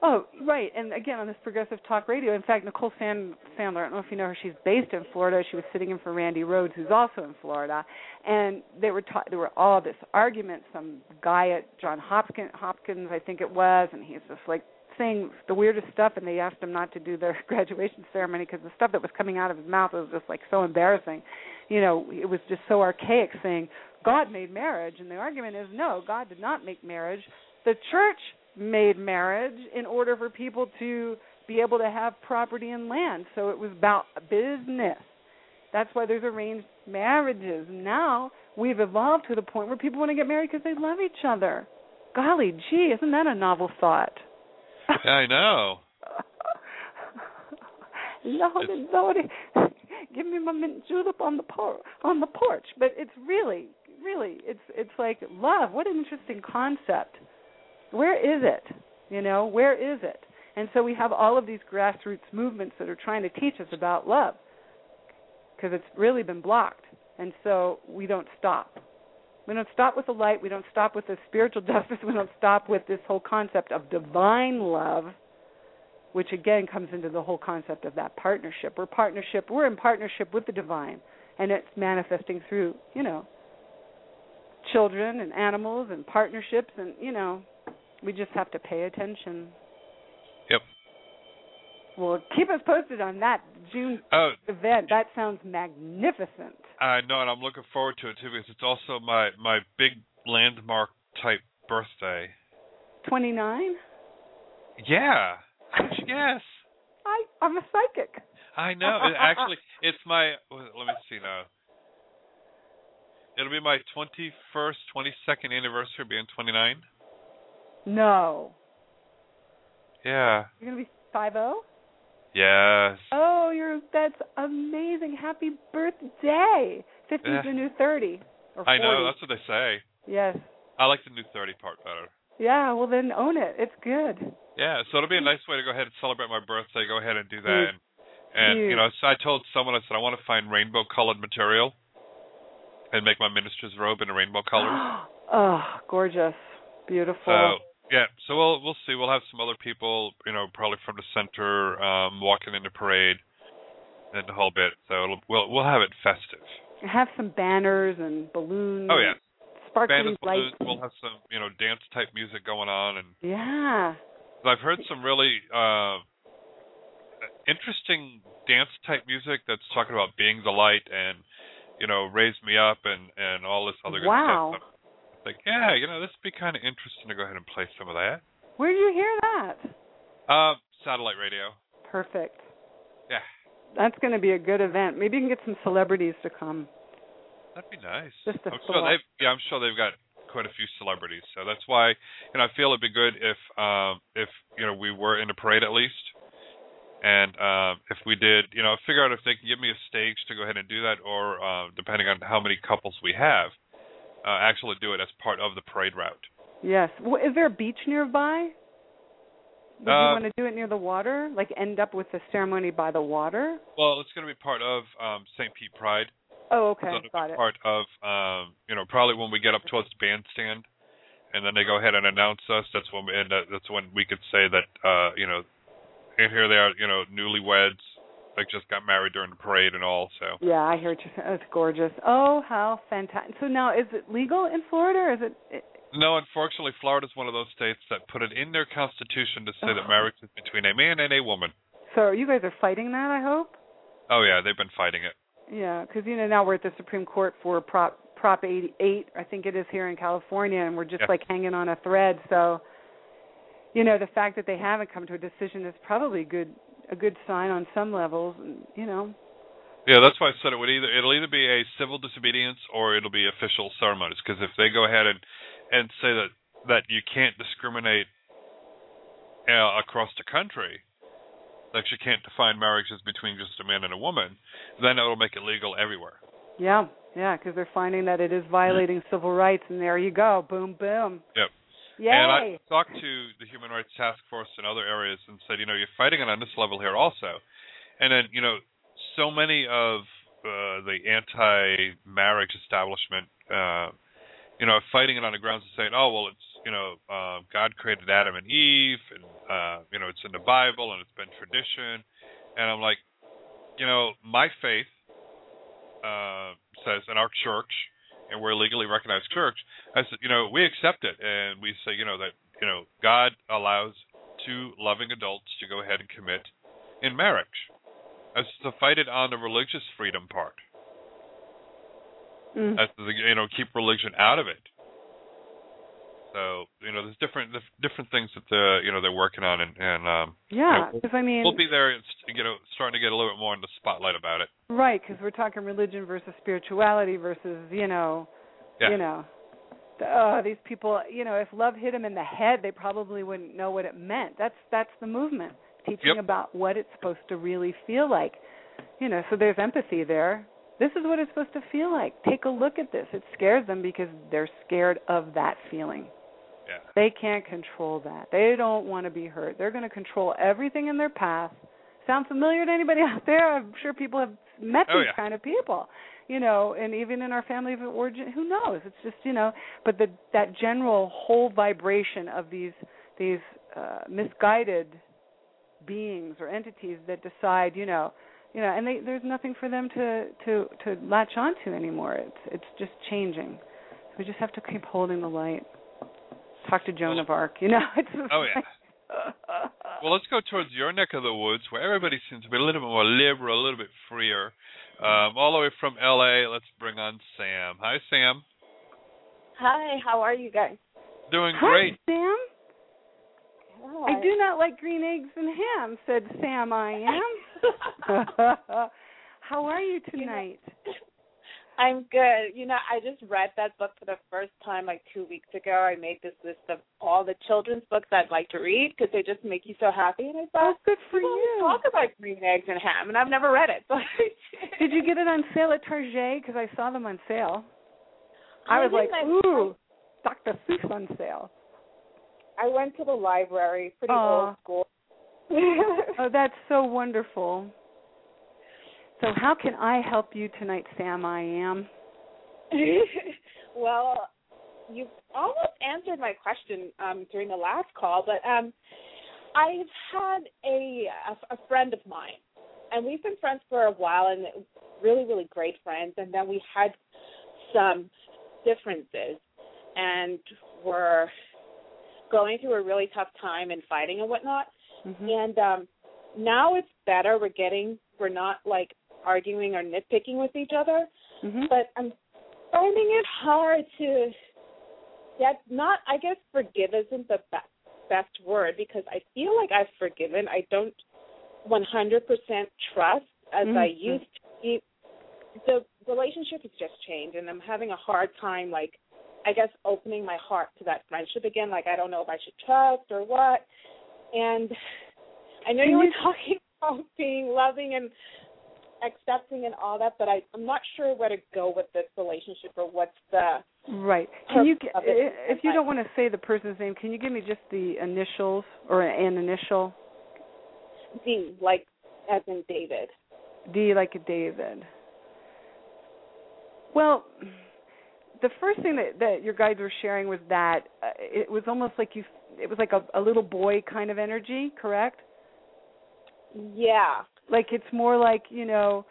Oh, right. And again, on this progressive talk radio, in fact, Nicole Sand- Sandler, I don't know if you know her, she's based in Florida. She was sitting in for Randi Rhodes, who's also in Florida. And they were ta- there were all this argument. Some guy at John Hopkins, Hopkins, I think it was, and he's just like saying the weirdest stuff. And they asked him not to do their graduation ceremony because the stuff that was coming out of his mouth was just like so embarrassing. You know, it was just so archaic, saying God made marriage, and the argument is no, God did not make marriage. The church made marriage in order for people to be able to have property and land. So it was about business. That's why there's arranged marriages. Now we've evolved to the point where people want to get married because they love each other. Golly gee, isn't that a novel thought? I know. Lordy, Lordy, give me my mint julep on the por- on the porch. But it's really, really, it's it's like love. What an interesting concept. Where is it? You know, where is it? And so we have all of these grassroots movements that are trying to teach us about love because it's really been blocked. And so we don't stop. We don't stop with the light. We don't stop with the spiritual justice. We don't stop with this whole concept of divine love, which again comes into the whole concept of that partnership. We're partnership. We're in partnership with the divine, and it's manifesting through you know children and animals and partnerships, and you know we just have to pay attention. Yep. Well, keep us posted on that June Oh, event. That sounds magnificent. I know, and I'm looking forward to it too because it's also my my big landmark type birthday. Twenty nine. Yeah. Guess? I I'm a psychic. I know. It actually, it's my. Let me see now. It'll be my 21st, 22nd anniversary, being 29. No. Yeah. You're gonna be five zero. Yes. Oh, you're that's amazing. Happy birthday. Fifty's Yeah. the new thirty. Or 40. I know. That's what they say. Yes. I like the new 30 part better. Yeah, well then own it. It's good. Yeah. So it'll be a nice way to go ahead and celebrate my birthday. Go ahead and do that. And, and you know, so I told someone I said I want to find rainbow colored material and make my minister's robe in rainbow colors. oh, gorgeous. Beautiful. So yeah, so we'll we'll see. We'll have some other people, you know, probably from the center, um, walking in the parade. and the whole bit. So it'll, we'll we'll have it festive. Have some banners and balloons. Oh yeah, sparkly banners, balloons. lights. We'll have some you know dance type music going on, and Yeah. I've heard some really uh, interesting dance type music that's talking about being the light and you know raise me up and and all this other good Wow. stuff. Like yeah, you know this would be kind of interesting to go ahead and play some of that. Where did you hear that? Uh, satellite radio. Perfect. Yeah, That's going to be a good event. Maybe you can get some celebrities to come. that'd be nice. Just a I'm sure they've yeah, I'm sure they've got quite a few celebrities. So that's why you know I feel it'd be good if um if you know we were in a parade at least. And um if we did, you know, figure out if they can give me a stage to go ahead and do that or uh depending on how many couples we have, uh actually do it as part of the parade route. Yes. Well, Is there a beach nearby? Would you Uh, want to do it near the water? Like end up with the ceremony by the water? Well, it's going to be part of um St. Pete Pride. Oh, okay. So it'll be Got it. part of um you know probably when we get up towards the bandstand and then they go ahead and announce us that's when we, and that, that's when we could say that uh you know and here they are you know newlyweds like just got married during the parade and all so Yeah, I hear you're. It's gorgeous. Oh, how fantastic. So now, is it legal in Florida or is it? it no unfortunately Florida's one of those states that put it in their constitution to say that Oh. marriage is between a man and a woman so you guys are fighting that, I hope? oh yeah they've been fighting it Yeah, because you know now we're at the Supreme Court for Prop Prop 88, I think it is here in California, and we're just Yeah. like hanging on a thread. So, you know, the fact that they haven't come to a decision is probably good a good sign on some levels. You know, Yeah, that's why I said it would either it'll either be a civil disobedience or it'll be official ceremonies. Because if they go ahead and and say that that you can't discriminate uh, across the country, that you can't define marriages between just a man and a woman, then it'll make it legal everywhere. yeah, yeah, because they're finding that it is violating civil rights, and there you go, boom, boom, Yep. Yay. And I talked to the Human Rights Task Force in other areas and said, you know, you're fighting it on this level here also. And then, you know, so many of uh, the anti-marriage establishment, uh, you know, are fighting it on the grounds of saying, oh, well, it's, you know, uh, God created Adam and Eve, and, uh, you know, it's in the Bible, and it's been tradition. And I'm like, you know, my faith uh, says in our church, and we're a legally recognized church, I said, you know, we accept it, and we say, you know, that you know, God allows two loving adults to go ahead and commit in marriage. As to fight it on the religious freedom part, Mm. as to the, you know, keep religion out of it. So you know, there's different dif- different things that the you know they're working on, and and um, you know, yeah, we'll- because I mean, we'll be there, and you know, starting to get a little bit more in the spotlight about it. Right, because we're talking religion versus spirituality versus, you know, Yeah. you know, the, uh, these people. You know, if love hit them in the head, they probably wouldn't know what it meant. That's that's the movement, teaching Yep. about what it's supposed to really feel like. You know, so there's empathy there. This is what it's supposed to feel like. Take a look at this. It scares them because they're scared of that feeling. Yeah. They can't control that. They don't want to be hurt. They're going to control everything in their path. Sound familiar to anybody out there? I'm sure people have met Oh, these yeah. kind of people. You know, and even in our family of origin, who knows? It's just you know, but the that general whole vibration of these these uh, misguided beings or entities that decide, you know, you know, and they, there's nothing for them to to to latch onto anymore. It's it's just changing. So we just have to keep holding the light. Talk to Joan of Arc, you know. It's just Oh yeah. Well, let's go towards your neck of the woods, where everybody seems to be a little bit more liberal, a little bit freer. Um, all the way from L.A., let's bring on Sam. Hi, Sam. Hi, how are you guys? Doing Hi, great. Sam. Hi. I do not like green eggs and ham, said Sam. I am. How are you tonight? I'm good. You know, I just read that book for the first time like two weeks ago. I made this list of all the children's books I'd like to read because they just make you so happy. And I thought, oh, good for you. talk about green eggs and ham, and I've never read it. I Did you get it on sale at Target? Because I saw them on sale. I I was like. I- ooh, Dr. Seuss on sale. I went to the library, pretty Aw. old school. Oh, that's so wonderful. So, how can I help you tonight, Sam? I am. well, you've almost answered my question um, during the last call, but um, I've had a, a a friend of mine and we've been friends for a while, and really, really great friends. And then we had some differences, and we're going through a really tough time and fighting and whatnot. Mm-hmm. And um now it's better. We're getting, we're not like arguing or nitpicking with each other. Mm-hmm. But I'm finding it hard to get not. I guess forgive isn't the best best word because I feel like I've forgiven. I don't 100% trust as Mm-hmm. I used to. Be. The relationship has just changed, and I'm having a hard time, like, I guess, opening my heart to that friendship again. Like, I don't know if I should trust or what. And I know you were talking about being loving and accepting and all that, but I, I'm not sure where to go with this relationship or what's the Right. Can you, of it. if you don't want to say the person's name, can you give me just the initials or an initial? D, like as in David. D like a David. Well, the first thing that that your guides were sharing was that uh, it was almost like you it was like a, a little boy kind of energy, correct? Yeah. Like it's more like, you know,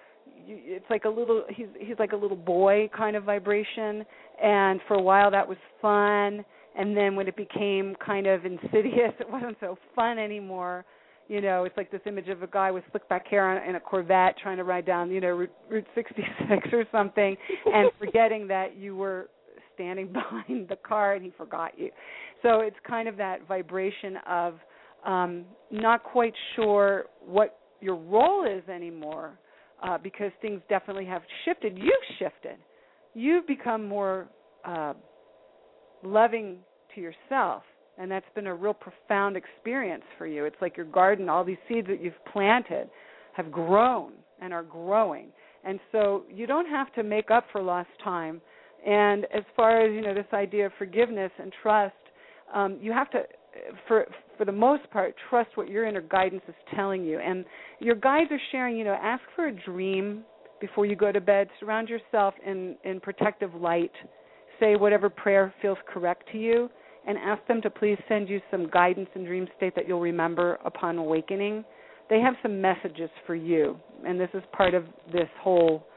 it's like a little he's he's like a little boy kind of vibration. And for a while that was fun. And then when it became kind of insidious it wasn't so fun anymore. You know it's like this image of a guy with slick back hair in a corvette trying to ride down you know route, route 66 or something and forgetting that you were standing behind the car and he forgot you. So it's kind of that vibration of um not quite sure what your role is anymore uh, because things definitely have shifted. You've shifted. You've become more uh, loving to yourself, and that's been a real profound experience for you. It's like your garden, all these seeds that you've planted have grown and are growing. And so you don't have to make up for lost time. And as far as, you know, this idea of forgiveness and trust, um, you have to for for the most part trust what your inner guidance is telling you. And your guides are sharing you know ask for a dream before you go to bed. Surround yourself in in protective light. Say whatever prayer feels correct to you and ask them to please send you some guidance and dream state that you'll remember upon awakening. They have some messages for you. And this is part of this whole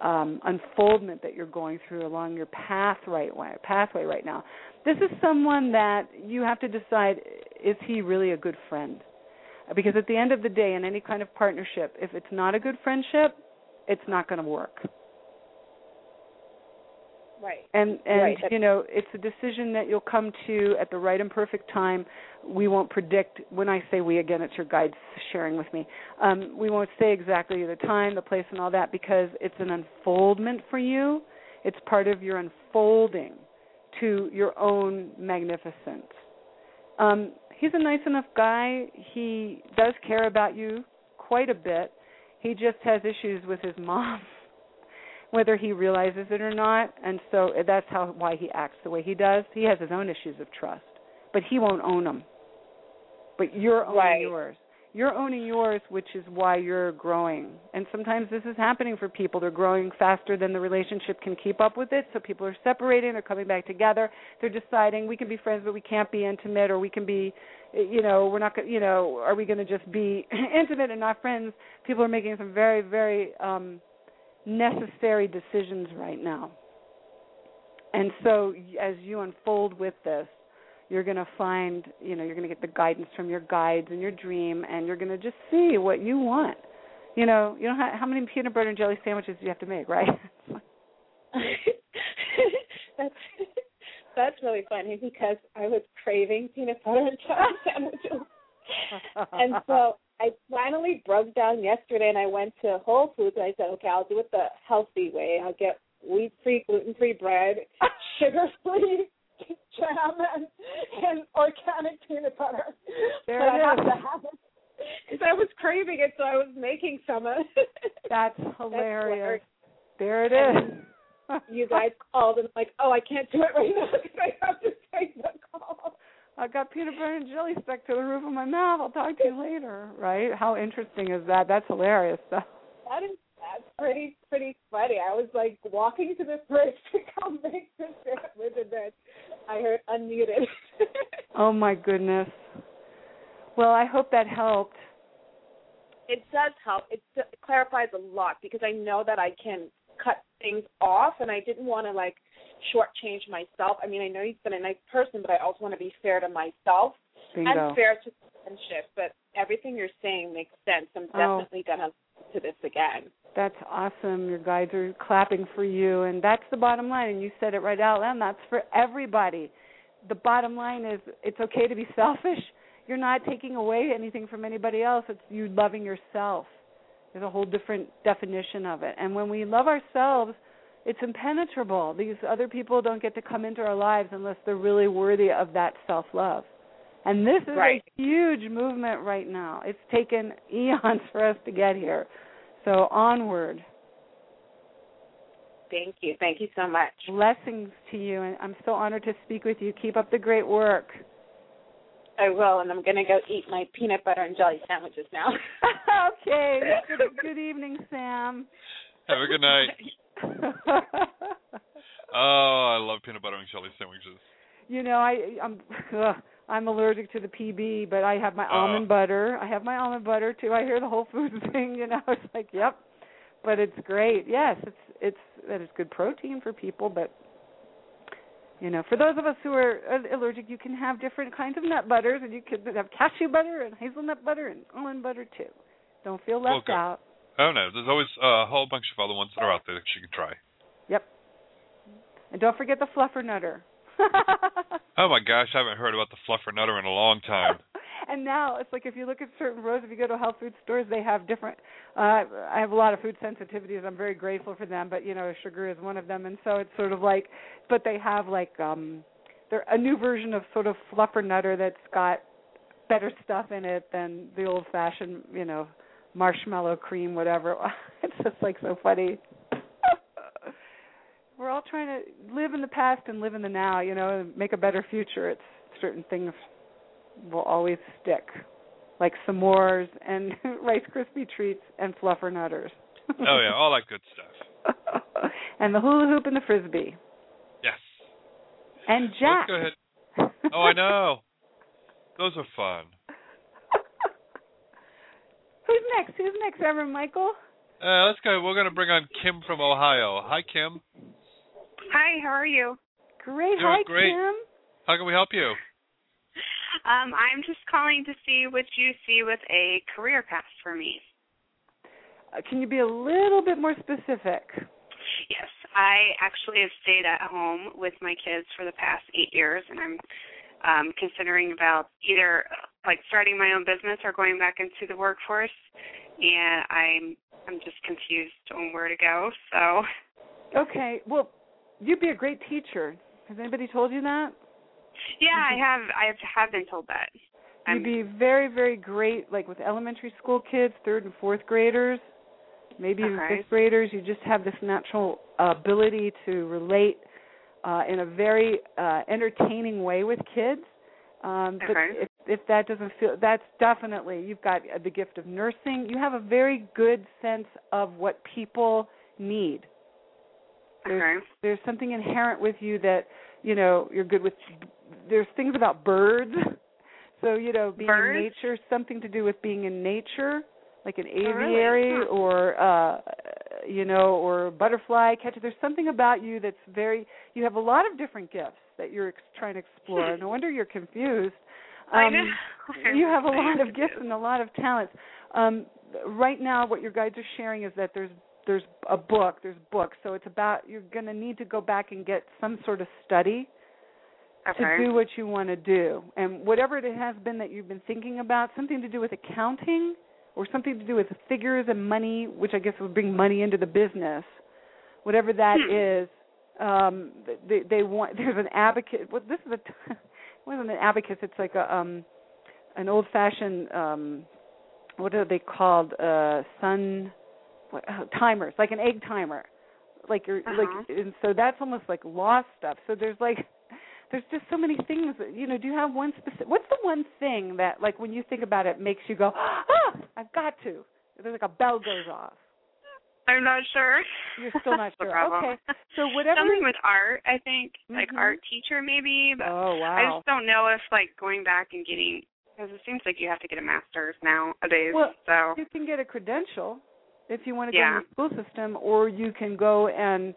um, unfoldment that you're going through along your path right way, pathway right now. This is someone that you have to decide is he really a good friend? Because at the end of the day, in any kind of partnership, if it's not a good friendship, it's not going to work. Right. And and Right. you know, it's a decision that you'll come to at the right and perfect time. We won't predict when I say we again, it's your guides sharing with me. Um, we won't say exactly the time, the place and all that because it's an unfoldment for you. It's part of your unfolding to your own magnificence. Um, he's a nice enough guy. He does care about you quite a bit. He just has issues with his mom whether he realizes it or not. And so that's how why he acts the way he does. He has his own issues of trust but he won't own them but you're owning Right. yours. You're owning yours which is why you're growing. And sometimes this is happening for people. They're growing faster than the relationship can keep up with it. So people are separating. They're coming back together. They're deciding we can be friends but we can't be intimate or we can be you know we're not going you know are we going to just be intimate and not friends? People are making some very very um necessary decisions right now. And so as you unfold with this, you're going to find, you know, you're going to get the guidance from your guides and your dream and you're going to just see what you want. You know, you know how, how many peanut butter and jelly sandwiches do you have to make, right? that's that's really funny because I was craving peanut butter and jelly sandwiches, and so I finally broke down yesterday, and I went to Whole Foods, and I said, okay, I'll do it the healthy way. I'll get wheat-free, gluten-free bread, sugar-free jam, and, and organic peanut butter. There but it I have is. to have it because I was craving it, so I was making some. of it. That's hilarious. there it is. you guys called and like, oh, I can't do it right now because I have to take the call. I got peanut butter and jelly stuck to the roof of my mouth. I'll talk to you later. Right? How interesting is that? That's hilarious. That is that's pretty pretty funny. I was like walking to the fridge to come make this sandwich, and then I heard unmuted. Oh my goodness. Well, I hope that helped. it does help. It, it clarifies a lot because I know that I can cut things off, and I didn't want to like shortchange myself. I mean, I know he's been a nice person, but I also want to be fair to myself Bingo. and fair to the friendship. But everything you're saying makes sense. I'm Oh. definitely gonna listen to this again. That's awesome. Your guides are clapping for you, and that's the bottom line. And you said it right out loud. That's for everybody. The bottom line is it's okay to be selfish. You're not taking away anything from anybody else. It's you loving yourself. There's a whole different definition of it. And when we love ourselves, it's impenetrable. These other people don't get to come into our lives unless they're really worthy of that self love. And this is Right. a huge movement right now. It's taken eons for us to get here. So onward. Thank you. Thank you so much. Blessings to you, and I'm so honored to speak with you. Keep up the great work. I will, and I'm gonna go eat my peanut butter and jelly sandwiches now. okay. Good, good evening, Sam. Have a good night. Oh, I love peanut butter and jelly sandwiches. you know, I I'm ugh, I'm allergic to the PB, but I have my Oh. almond butter. I have my almond butter too. I hear the Whole Foods thing, you know. It's like, yep. But it's great. Yes, it's it's that is good protein for people, but you know, for those of us who are uh, allergic, you can have different kinds of nut butters, and you could have cashew butter and hazelnut butter and almond butter too. Don't feel left Okay. out. Oh no, there's always a whole bunch of other ones that are out there that you can try. Yep. And don't forget the Fluffernutter. Oh my gosh, I haven't heard about the Fluffernutter in a long time. and now it's like if you look at certain rows, if you go to health food stores, they have different. Uh, I have a lot of food sensitivities. I'm very grateful for them, but you know, sugar is one of them, and so it's sort of like, but they have like um, they're a new version of sort of Fluffernutter that's got better stuff in it than the old-fashioned, you know, marshmallow cream, whatever. it's just like so funny. We're all trying to live in the past and live in the now, you know, and make a better future. It's certain things will always stick, like s'mores and Rice Krispie treats and Fluffernutters. Oh yeah, all that good stuff. and the hula hoop and the frisbee. Yes. And Jack. Let's go ahead. Oh, I know. Those are fun. Who's next? Who's next, Reverend Michael? Uh, let's go. We're going to bring on Kim from Ohio. Hi, Kim. Hi, how are you? Great. Doing Hi, great. Kim. How can we help you? Um, I'm just calling to see what you see with a career path for me. Uh, can you be a little bit more specific? Yes, I actually have stayed at home with my kids for the past eight years, and I'm um, considering about either like starting my own business or going back into the workforce. And I'm I'm just confused on where to go. So Okay. Well, you'd be a great teacher. Has anybody told you that? yeah, I have I have, have been told that. You'd be very, very great, like with elementary school kids, third and fourth graders, maybe even Okay. fifth graders. You just have this natural uh, ability to relate uh, in a very uh, entertaining way with kids. Um, but Okay. if, if that doesn't feel, that's definitely you've got the gift of nursing. You have a very good sense of what people need. There's, Okay. there's something inherent with you that you know you're good with. There's things about birds. So you know, being Birds? in nature, something to do with being in nature, like an Oh, really? aviary or uh you know, or butterfly catcher. There's something about you that's very. You have a lot of different gifts that you're ex- trying to explore. no wonder you're confused. I Um, know. you have a lot of gifts and a lot of talents. Um, right now, what your guides are sharing is that there's there's a book, there's books. So it's about you're going to need to go back and get some sort of study Okay. to do what you want to do, and whatever it has been that you've been thinking about, something to do with accounting or something to do with figures and money, which I guess would bring money into the business. Whatever that Hmm. is, um, they they want. There's an advocate. Well, this is a. it wasn't an abacus. It's like a um, an old-fashioned um, what are they called? Uh, sun what, uh, timers, like an egg timer. Like you're Uh-huh. like, and so that's almost like lost stuff. So there's like there's just so many things that, you know do you have one specific what's the one thing that like when you think about it makes you go ah i've got to there's like a bell goes off I'm not sure. You're still not sure. Okay. So whatever Something with art, I think, like Mhm. art teacher maybe. But oh wow I just don't know if like going back and getting Because it seems like you have to get a master's nowadays. Well, so you can get a credential if you want to Yeah. go in the school system, or you can go and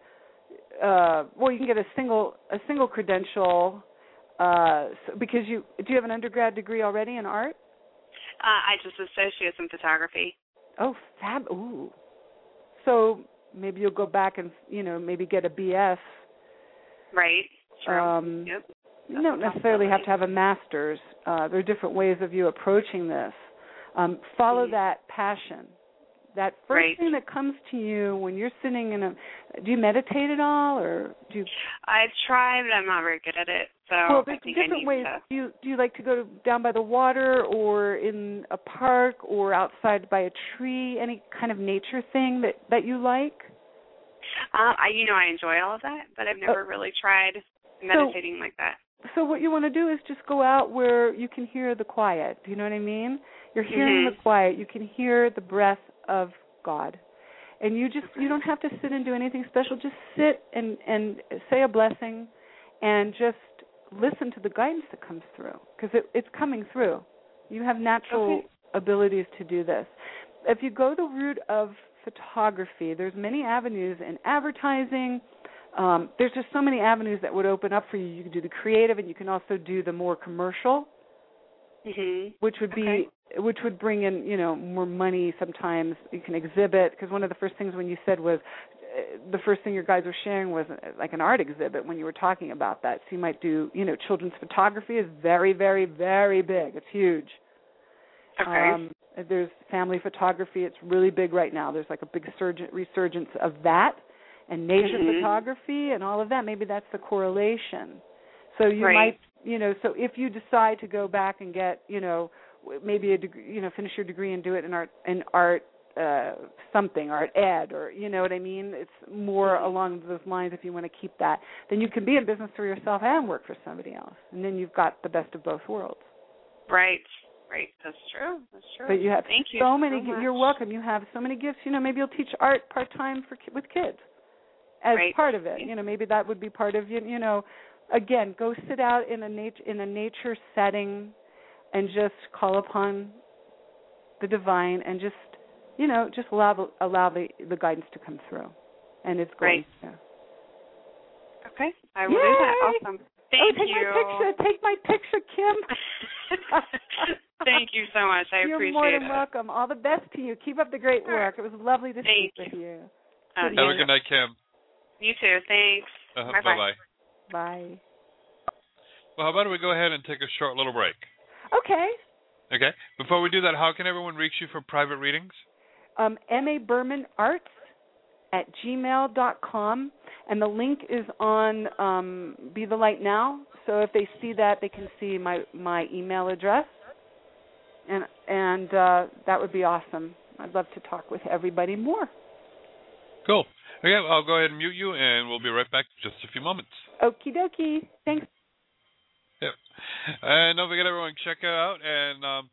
uh, well, you can get a single a single credential uh, so, because you do you have an undergrad degree already in art? uh, I just associates in photography. Oh, fab! Ooh, so maybe you'll go back and you know maybe get a BS. Right. True. Um, yep. You don't necessarily have to have a master's. Uh, there are different ways of you approaching this. Um, follow that passion. That first Right. thing that comes to you when you're sitting in a. Do you meditate at all, or do you? I've tried, but I'm not very good at it. So well, I there's I different ways. to. Do you do you like to go down by the water, or in a park, or outside by a tree? Any kind of nature thing that that you like? Uh, I, you know, I enjoy all of that, but I've never really tried meditating like that. so what you want to do is just go out where you can hear the quiet. Do you know what I mean? You're hearing Mhm. the quiet. You can hear the breath of God. And you just you don't have to sit and do anything special. Just sit and and say a blessing and just listen to the guidance that comes through because it, it's coming through. You have natural Okay. abilities to do this. If you go the route of photography, there's many avenues in advertising, um, there's just so many avenues that would open up for you. You can do the creative, and you can also do the more commercial, Mhm. which would be which would bring in you know more money. Sometimes you can exhibit because one of the first things when you said was the first thing your guys were sharing was like an art exhibit when you were talking about that. So you might do you know children's photography is very very very big. It's huge. Okay. Um, there's family photography. It's really big right now. There's like a big surge- resurgence of that, and nature Mhm. photography and all of that. Maybe that's the correlation. So you Right. might, you know, so if you decide to go back and get, you know, maybe a degree, you know, finish your degree and do it in art, in art, uh, something, art ed, or you know what I mean. It's more along those lines. If you want to keep that, then you can be in business for yourself and work for somebody else, and then you've got the best of both worlds. Right. Right. That's true. That's true. But you have Thank you so many. much. you're welcome. You have so many gifts. You know, maybe you'll teach art part time for with kids as Right. part of it. You know, maybe that would be part of you. You know, again, go sit out in a nat- in a nature setting, and just call upon the divine, and just you know, just allow the, allow the the guidance to come through, and it's going Right. to. Okay. I will do that. Yay! Awesome. oh, Thank take you. my picture. Take my picture, Kim. Thank you so much. I appreciate it. You're appreciate more than it. welcome. All the best to you. Keep up the great work. It was lovely to Thank speak with you. Uh, Have you, a good night, Kim. you too. Thanks. Uh, Bye-bye. bye. Bye. Well, how about we go ahead and take a short little break? Okay. Okay. Before we do that, how can everyone reach you for private readings? Um, M.A. Berman Arts at gmail dot com, and the link is on um, Be the Light Now. So if they see that, they can see my my email address, and and uh, that would be awesome. I'd love to talk with everybody more. Cool. Okay, I'll go ahead and mute you, and we'll be right back in just a few moments. Okie dokie. Thanks. Yep. And don't forget, everyone, check her out and um,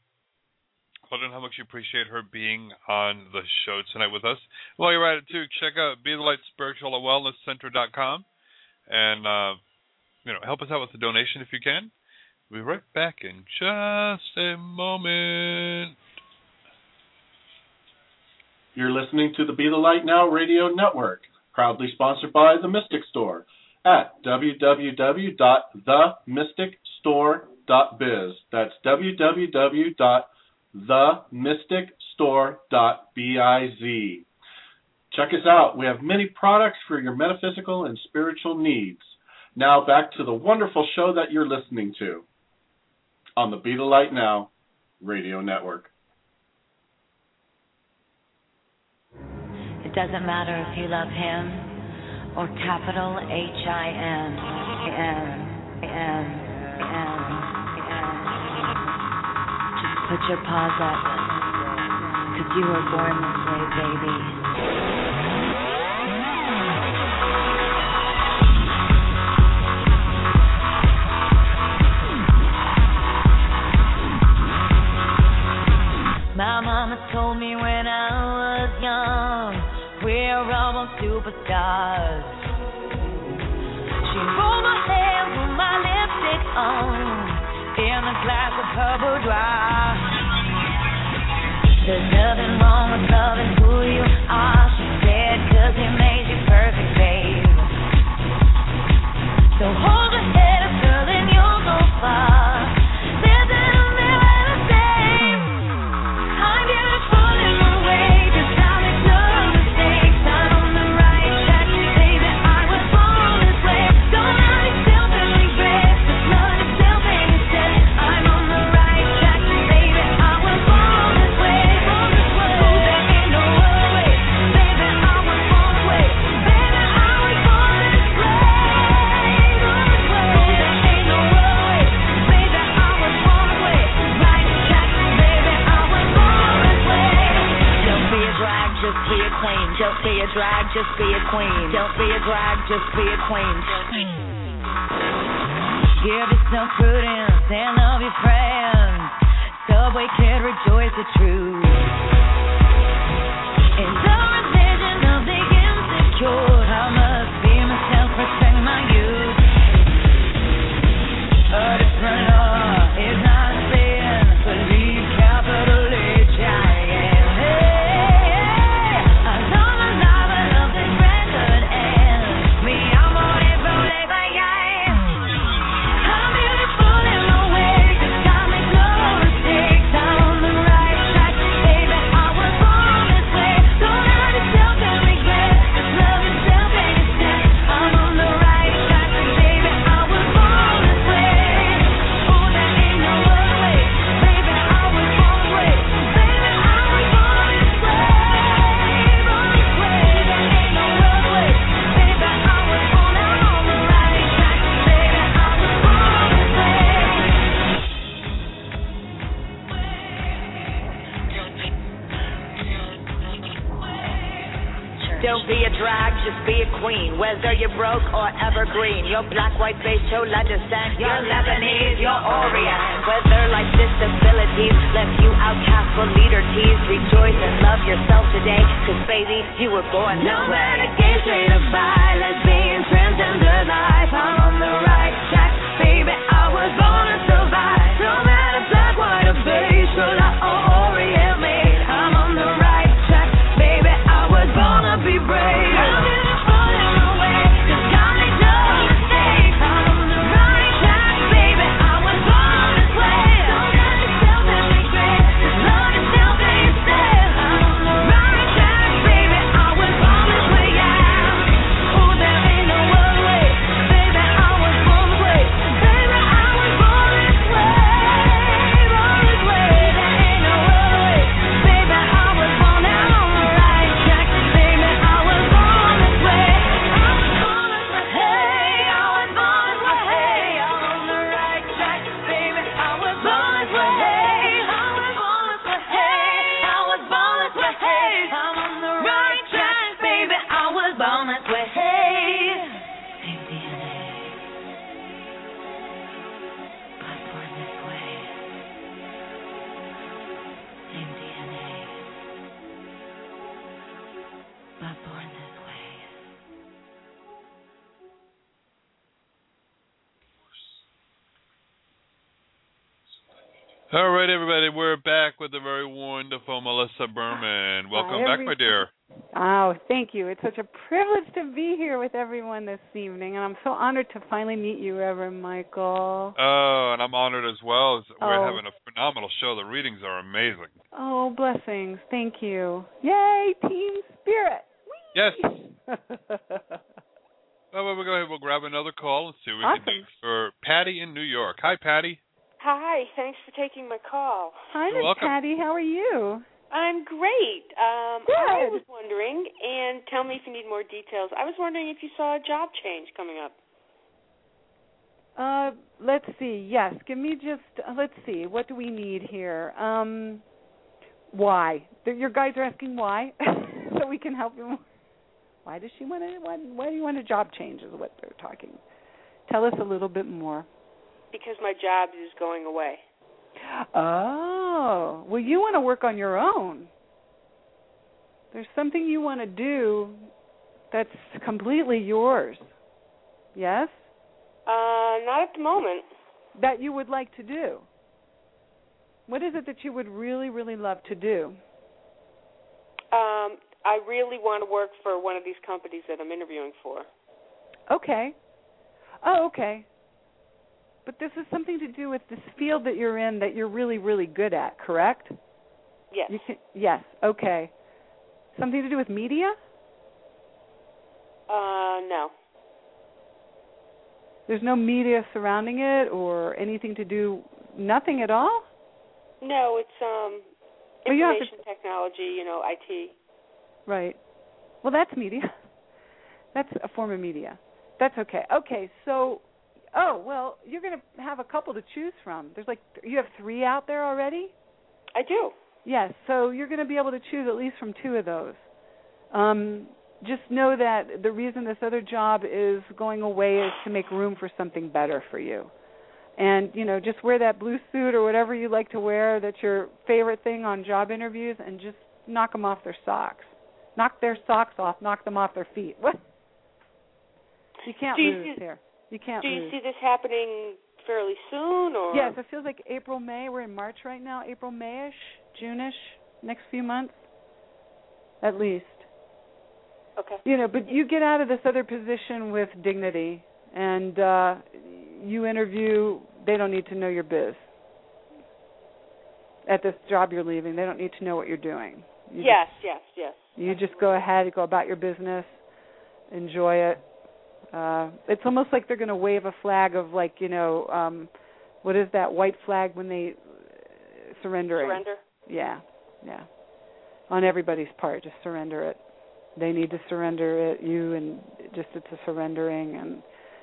tell her how much you appreciate her being on the show tonight with us. While you're at it, too, check out Be the Light Spiritual Wellness Center.com and uh, you know help us out with a donation if you can. We'll be right back in just a moment. You're listening to the Be the Light Now radio network, proudly sponsored by The Mystic Store at www.themysticstore.biz. That's www.themysticstore.biz. Check us out. We have many products for your metaphysical and spiritual needs. Now back to the wonderful show that you're listening to on the Be the Light Now radio network. It doesn't matter if you love him or capital H I M M M M M. Just put your paws up, cause you were born this way, baby. My mama told me when I superstars. She rolled my hair, put my lipstick on, in a glass of purple dry. There's nothing wrong with loving who you are, she said, cause he made you perfect, babe. So hold your head up, girl, and you'll go far. Be a drag, just be a queen. Don't be a drag, just be a queen. Give yourself prudence and love your friends. Subway kid, rejoice the truth. In the religion of the insecure, be a queen. Whether you're broke or evergreen, your black, white, beige, chola descent, your Lebanese, your Orient. Whether life's disabilities left you outcast or leader teased, rejoice and love yourself today. Cause baby, you were born this no way. No matter gay, straight or bi, lesbian, transgender life, I'm on the right It's such a privilege to be here with everyone this evening, and I'm so honored to finally meet you, Reverend Michael. Oh, and I'm honored as well. We're Oh. having a phenomenal show. The readings are amazing. Oh, blessings. Thank you. Yay, team spirit. Yes. Oh, well, we'll go ahead. We'll grab another call and see what we can do for Patty in New York. Hi, Patty. Hi, thanks for taking my call. Hi, You're Miss welcome. Patty. How are you? I'm great. Um, I was wondering, and tell me if you need more details. I was wondering if you saw a job change coming up. Uh, let's see. Yes, give me just. Uh, let's see. What do we need here? Um, why? Your guys are asking why, so we can help you. more. Why does she want to? Why, why do you want a job change? Is what they're talking. Tell us a little bit more. Because my job is going away. Oh, well, you want to work on your own. There's something you want to do that's completely yours. Yes? Uh, not at the moment. that you would like to do? What is it that you would really, really love to do? Um, I really want to work for one of these companies that I'm interviewing for. Okay. Oh, okay. But this is something to do with this field that you're in that you're really, really good at, correct? Yes. Can, yes. Okay. Something to do with media? Uh, no. There's no media surrounding it or anything to do nothing at all? No, it's um Well, you to- information technology, you know, IT. Right. Well, that's media. That's a form of media. That's okay. Okay, so oh, well, you're going to have a couple to choose from. There's like you have 3 out there already? I do. Yes, so you're going to be able to choose at least from two of those. Um, just know that the reason this other job is going away is to make room for something better for you. And you know, just wear that blue suit or whatever you like to wear. That's your favorite thing on job interviews, and just knock them off their socks. Knock their socks off. Knock them off their feet. What? You can't Do you lose here. You can't Do you lose. see this happening fairly soon or Yes, it feels like April, May. We're in March right now. April, Mayish, June-ish, next few months, at least. Okay. You know, but you get out of this other position with dignity, and uh you interview. They don't need to know your biz. At this job you're leaving, they don't need to know what you're doing. You Yes, yes, yes. Just, you just go ahead, and go about your business, enjoy it. Uh It's almost like they're going to wave a flag of like you know, um what is that white flag when they uh, surrendering? Surrender. Yeah, yeah. On everybody's part, just surrender it. They need to surrender it. You and just it's a surrendering, and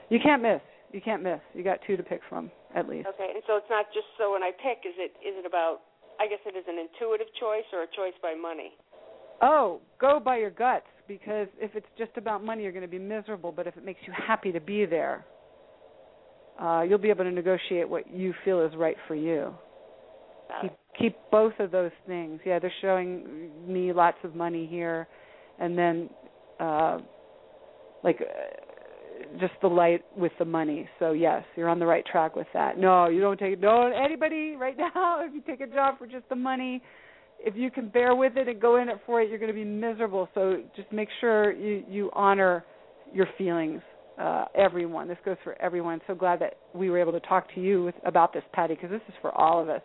you can't miss. You can't miss. You got two to pick from at least. Okay, and so it's not just so when I pick, is it is it about? I guess it is an intuitive choice or a choice by money. Oh, go by your guts because if it's just about money, you're going to be miserable. But if it makes you happy to be there, uh, you'll be able to negotiate what you feel is right for you. Keep, keep both of those things. Yeah, they're showing me lots of money here, and then uh, like uh, just the light with the money. So yes, you're on the right track with that. No, you don't take no anybody right now. If you take a job for just the money, if you can bear with it and go in it for it, you're going to be miserable. So just make sure you you honor your feelings. Uh, everyone. This goes for everyone. So glad that we were able to talk to you with, about this, Patty, because this is for all of us.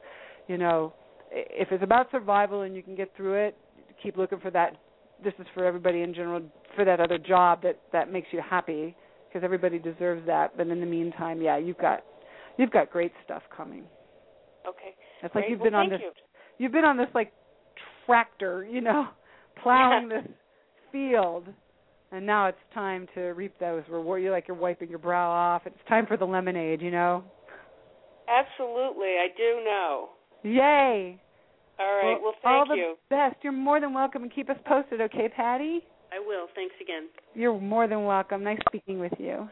You know, if it's about survival and you can get through it, keep looking for that. This is for everybody in general. For that other job that that makes you happy, because everybody deserves that. But in the meantime, yeah, you've got you've got great stuff coming. Okay. It's like Great. you've Well, been on this you. you've been on this like tractor, you know, plowing this field, and now it's time to reap those rewards. You're like you're wiping your brow off. It's time for the lemonade, you know. Absolutely, I do know. Yay! All right. Well, all thank the you. best. You're more than welcome, and keep us posted, okay, Patty? I will. Thanks again. You're more than welcome. Nice speaking with you.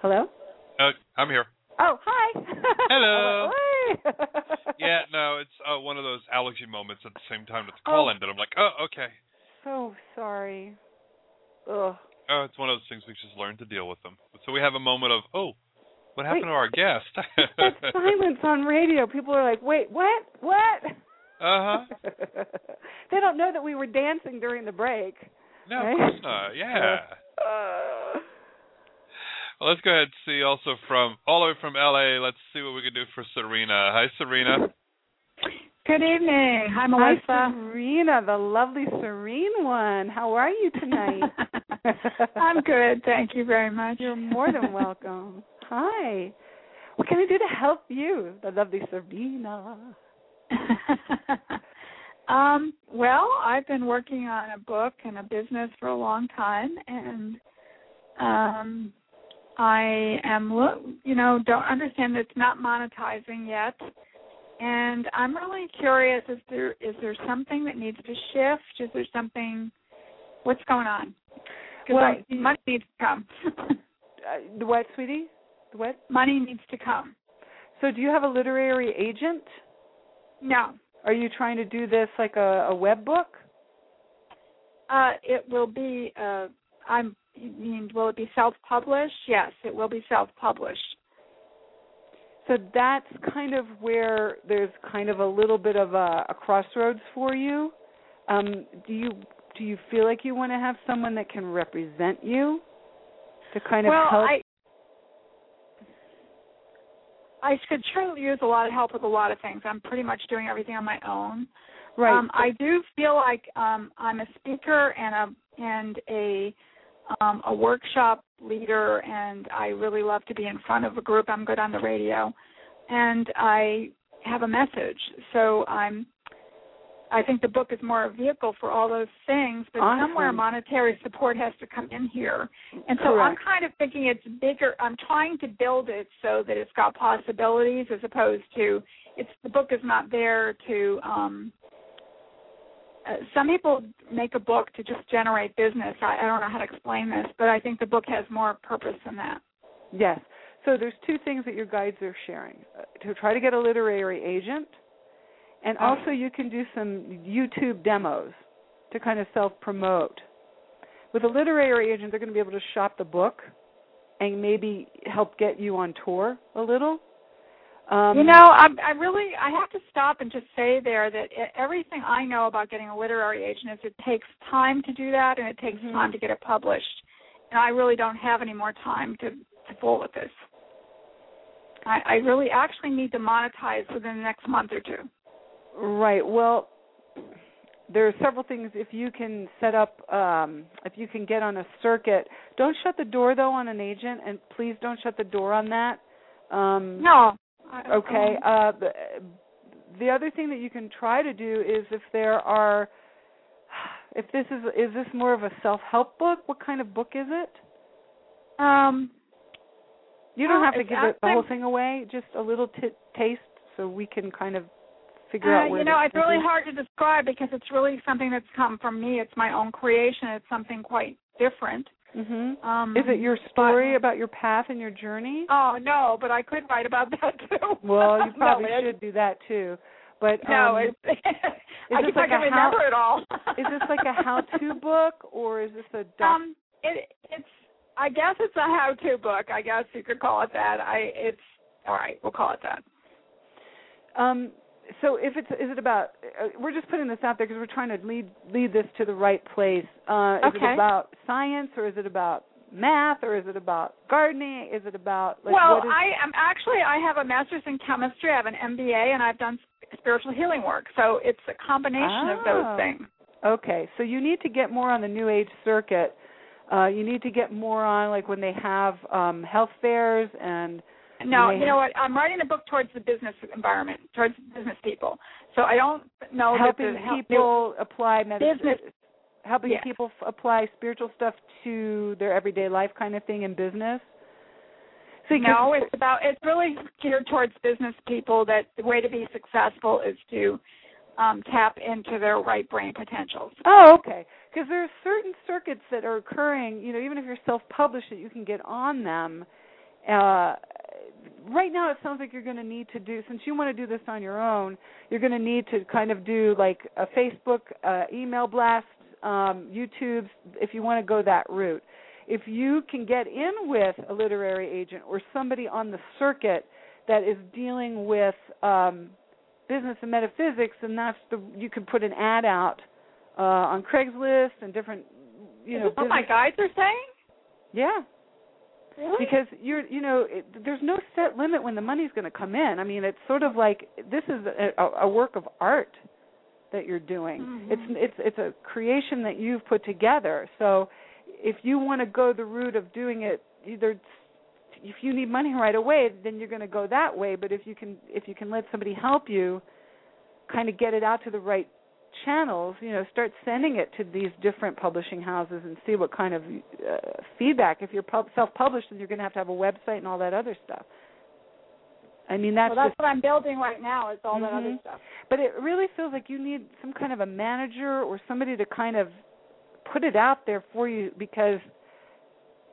Hello. Uh, I'm here. Oh, hi. Hello. Hey. Yeah, no, it's uh, one of those allergy moments at the same time that the call Oh. ended. I'm like, oh, okay. so sorry. Ugh. Oh, it's one of those things we just learn to deal with them. So we have a moment of, oh, what happened Wait. to our guest? Silence on radio. People are like, "Wait, what? What?" Uh huh. they don't know that we were dancing during the break. No, right? of course not. Yeah. Uh, Well, let's go ahead and see also from all the way from LA. Let's see what we can do for Serena. Hi, Serena. Good evening. Hi, Melissa. Hi, Melissa. Serena, the lovely serene one. How are you tonight? I'm good. Thank you very much. You're more than welcome. Hi. What can I do to help you, the lovely Serena? um, well, I've been working on a book and a business for a long time, and um, I am, lo- you know, don't understand it's not monetizing yet. And I'm really curious: is there is there something that needs to shift? Is there something? What's going on? Well, money needs to come. Uh, the what, sweetie? The what? money needs to come. So, do you have a literary agent? No, Are you trying to do this like a, a web book? uh, it will be a, I'm. You mean, will it be self-published? Yes, it will be self-published. So that's kind of where there's kind of a little bit of a, a crossroads for you. Um, do you do you feel like you want to have someone that can represent you to kind of well, help? I I could surely use a lot of help with a lot of things. I'm pretty much doing everything on my own. Right. Um, I do feel like um, I'm a speaker and a and a um, a workshop leader, and I really love to be in front of a group. I'm good on the radio, and I have a message. So I'm. I think the book is more a vehicle for all those things, but Awesome. somewhere monetary support has to come in here. And so Correct. I'm kind of thinking it's bigger. I'm trying to build it so that it's got possibilities as opposed to it's the book is not there to um uh, some people make a book to just generate business. I, I don't know how to explain this, but I think the book has more purpose than that. Yes. So there's two things that your guides are sharing: uh, to try to get a literary agent, and Oh. also you can do some YouTube demos to kind of self-promote. With a literary agent, they're going to be able to shop the book and maybe help get you on tour a little. Um, you know, I, I really I have to stop and just say there that everything I know about getting a literary agent is it takes time to do that and it takes Mhm. time to get it published, and I really don't have any more time to to fool with this. I, I really actually need to monetize within the next month or two. Right. Well, there are several things. If you can set up, um, if you can get on a circuit, don't shut the door though on an agent, and please don't shut the door on that. Um, No. Okay. um, Uh, the, the other thing that you can try to do is if there are, if this is is this more of a self help book? What kind of book is it? Um, You don't have to give it the whole thing away. Just a little t- taste, so we can kind of figure Uh, out where. you know, it's really hard to describe because it's really something that's come from me. It's my own creation. It's something quite different. Mhm. Um, Is it your story about your path and your journey? Oh no, but I could write about that too. Well, you probably it's- should do that too. But No, um, it's, is I guess like I can a how- remember it all. is this like a how-to book or is this a doc- Um, it it's I guess it's a how-to book. I guess you could call it that. I it's all right. We'll call it that. Um, so if it's is it about? Uh, we're just putting this out there because we're trying to lead lead this to the right place. Uh, is it about science or is it about math or is it about gardening? Is it about like well, what is, I am actually I have a master's in chemistry. I have an MBA, and I've done spiritual healing work. So it's a combination of those things. Okay, so you need to get more on the New Age circuit. Uh, you need to get more on like when they have um, health fairs and No, you know what? I'm writing a book towards the business environment, towards business people. So I don't know helping that the help- people apply medicine, business. helping Yes. people f- apply spiritual stuff to their everyday life kind of thing in business. So no, it's about it's really geared towards business people. That the way to be successful is to um, tap into their right brain potentials. Oh, okay. Because there are certain circuits that are occurring. You know, even if you're self-published, that you can get on them. Uh, right now, it sounds like you're going to need to do. Since you want to do this on your own, you're going to need to kind of do like a Facebook uh, email blast, um, YouTube, if you want to go that route. If you can get in with a literary agent or somebody on the circuit that is dealing with um, business and metaphysics, and that's the you could put an ad out uh, on Craigslist and different, you know. What my guides are saying? Yeah, Really? because you're, you know, it, there's no set limit when the money's going to come in. I mean, it's sort of like this is a, a work of art that you're doing. Mhm. It's it's it's a creation that you've put together. So, if you want to go the route of doing it, either if you need money right away, then you're going to go that way. But if you can if you can let somebody help you, kind of get it out to the right channels, you know, start sending it to these different publishing houses and see what kind of uh, feedback. If you're pub- self-published, then you're going to have to have a website and all that other stuff. I mean, that's well, that's just, what I'm building right now. Is all that other Mhm. stuff. but it really feels like you need some kind of a manager or somebody to kind of put it out there for you because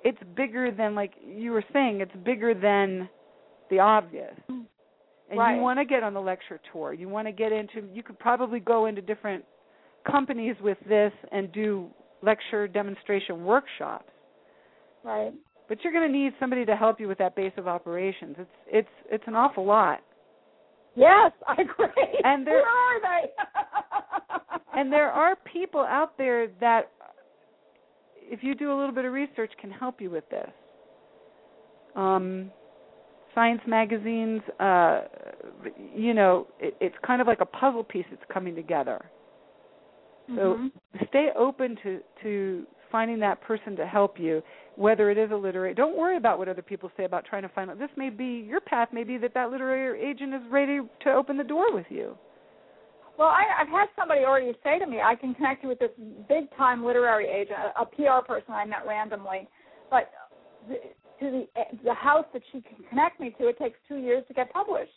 it's bigger than like you were saying it's bigger than the obvious and Right. you want to get on the lecture tour you want to get into you could probably go into different companies with this and do lecture demonstration workshops. Right. But you're going to need somebody to help you with that base of operations. It's it's it's an awful lot. Yes, I agree. And there Where are they? and there are people out there that if you do a little bit of research can help you with this. Um science magazines uh you know it, it's kind of like a puzzle piece that's coming together. So Mhm. stay open to to finding that person to help you whether it is a literary. Don't worry about what other people say about trying to find out. This may be your path. May be that that literary agent is ready to open the door with you. Well, I, I've had somebody already say to me, I can connect you with this big time literary agent, a, a PR person I met randomly, but to the the house that she can connect me to, it takes two years to get published.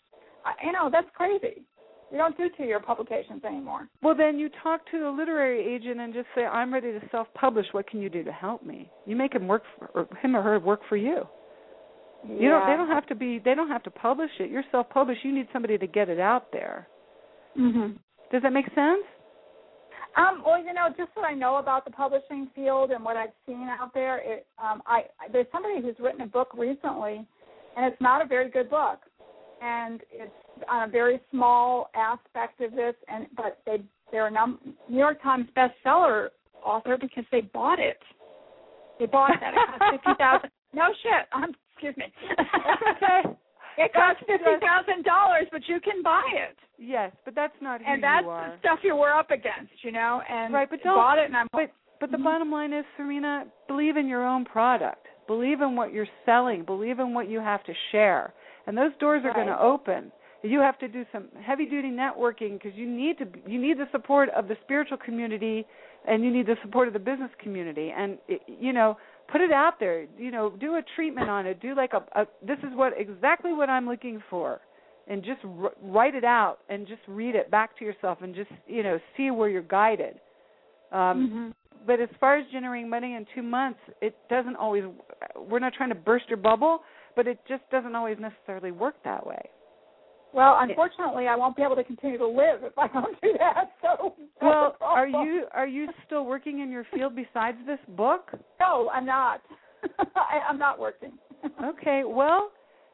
I, you know, that's crazy. We don't do two year publications anymore. well then you talk to the literary agent and just say i'm ready to self publish what can you do to help me you make him work for, or him or her work for you Yeah. you don't they don't have to be they don't have to publish it you're self published you need somebody to get it out there Mhm. does that make sense Um, well, you know, just what I know about the publishing field and what I've seen out there, it, um, I, there's somebody who's written a book recently, and it's not a very good book, and it's on a very small aspect of this, and but they they're a num- New York Times bestseller author because they bought it. They bought that. It cost fifty thousand. No shit. Um, excuse me. okay. It costs fifty thousand dollars, but you can buy it. yes but that's not who and that's you are. the stuff you were up against, you know. And right but don't bought it, and I'm but but the mm-hmm. bottom line is serena believe in your own product. Believe in what you're selling. Believe in what you have to share. And those doors are going to open. You have to do some heavy duty networking because you need to you need the support of the spiritual community and you need the support of the business community. And it, you know put it out there. You know do a treatment on it. Do like a, a this is what exactly what i'm looking for. And just r- write it out and just read it back to yourself and just you know see where you're guided. Um Mhm. but as far as generating money in two months it doesn't always we're not trying to burst your bubble but it just doesn't always necessarily work that way Well, unfortunately, I won't be able to continue to live if I don't do that. So. well are you are you still working in your field besides this book No, I'm not. I, I'm not working. okay well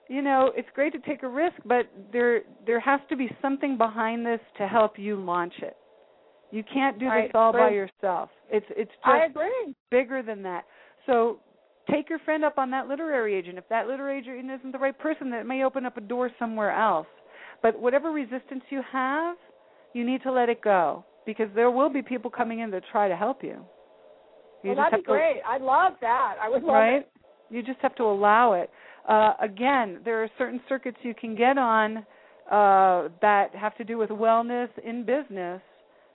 you know it's great to take a risk but there there has to be something behind this to help you launch it you can't do I this all by yourself it's it's just I agree. bigger than that so take your friend up on that literary agent if that literary agent isn't the right person that may open up a door somewhere else but whatever resistance you have you need to let it go because there will be people coming in to try to help you you Well, that'd be to great. I'd love that. I would love right it. you just have to allow it uh again there are certain circuits you can get on uh that have to do with wellness in business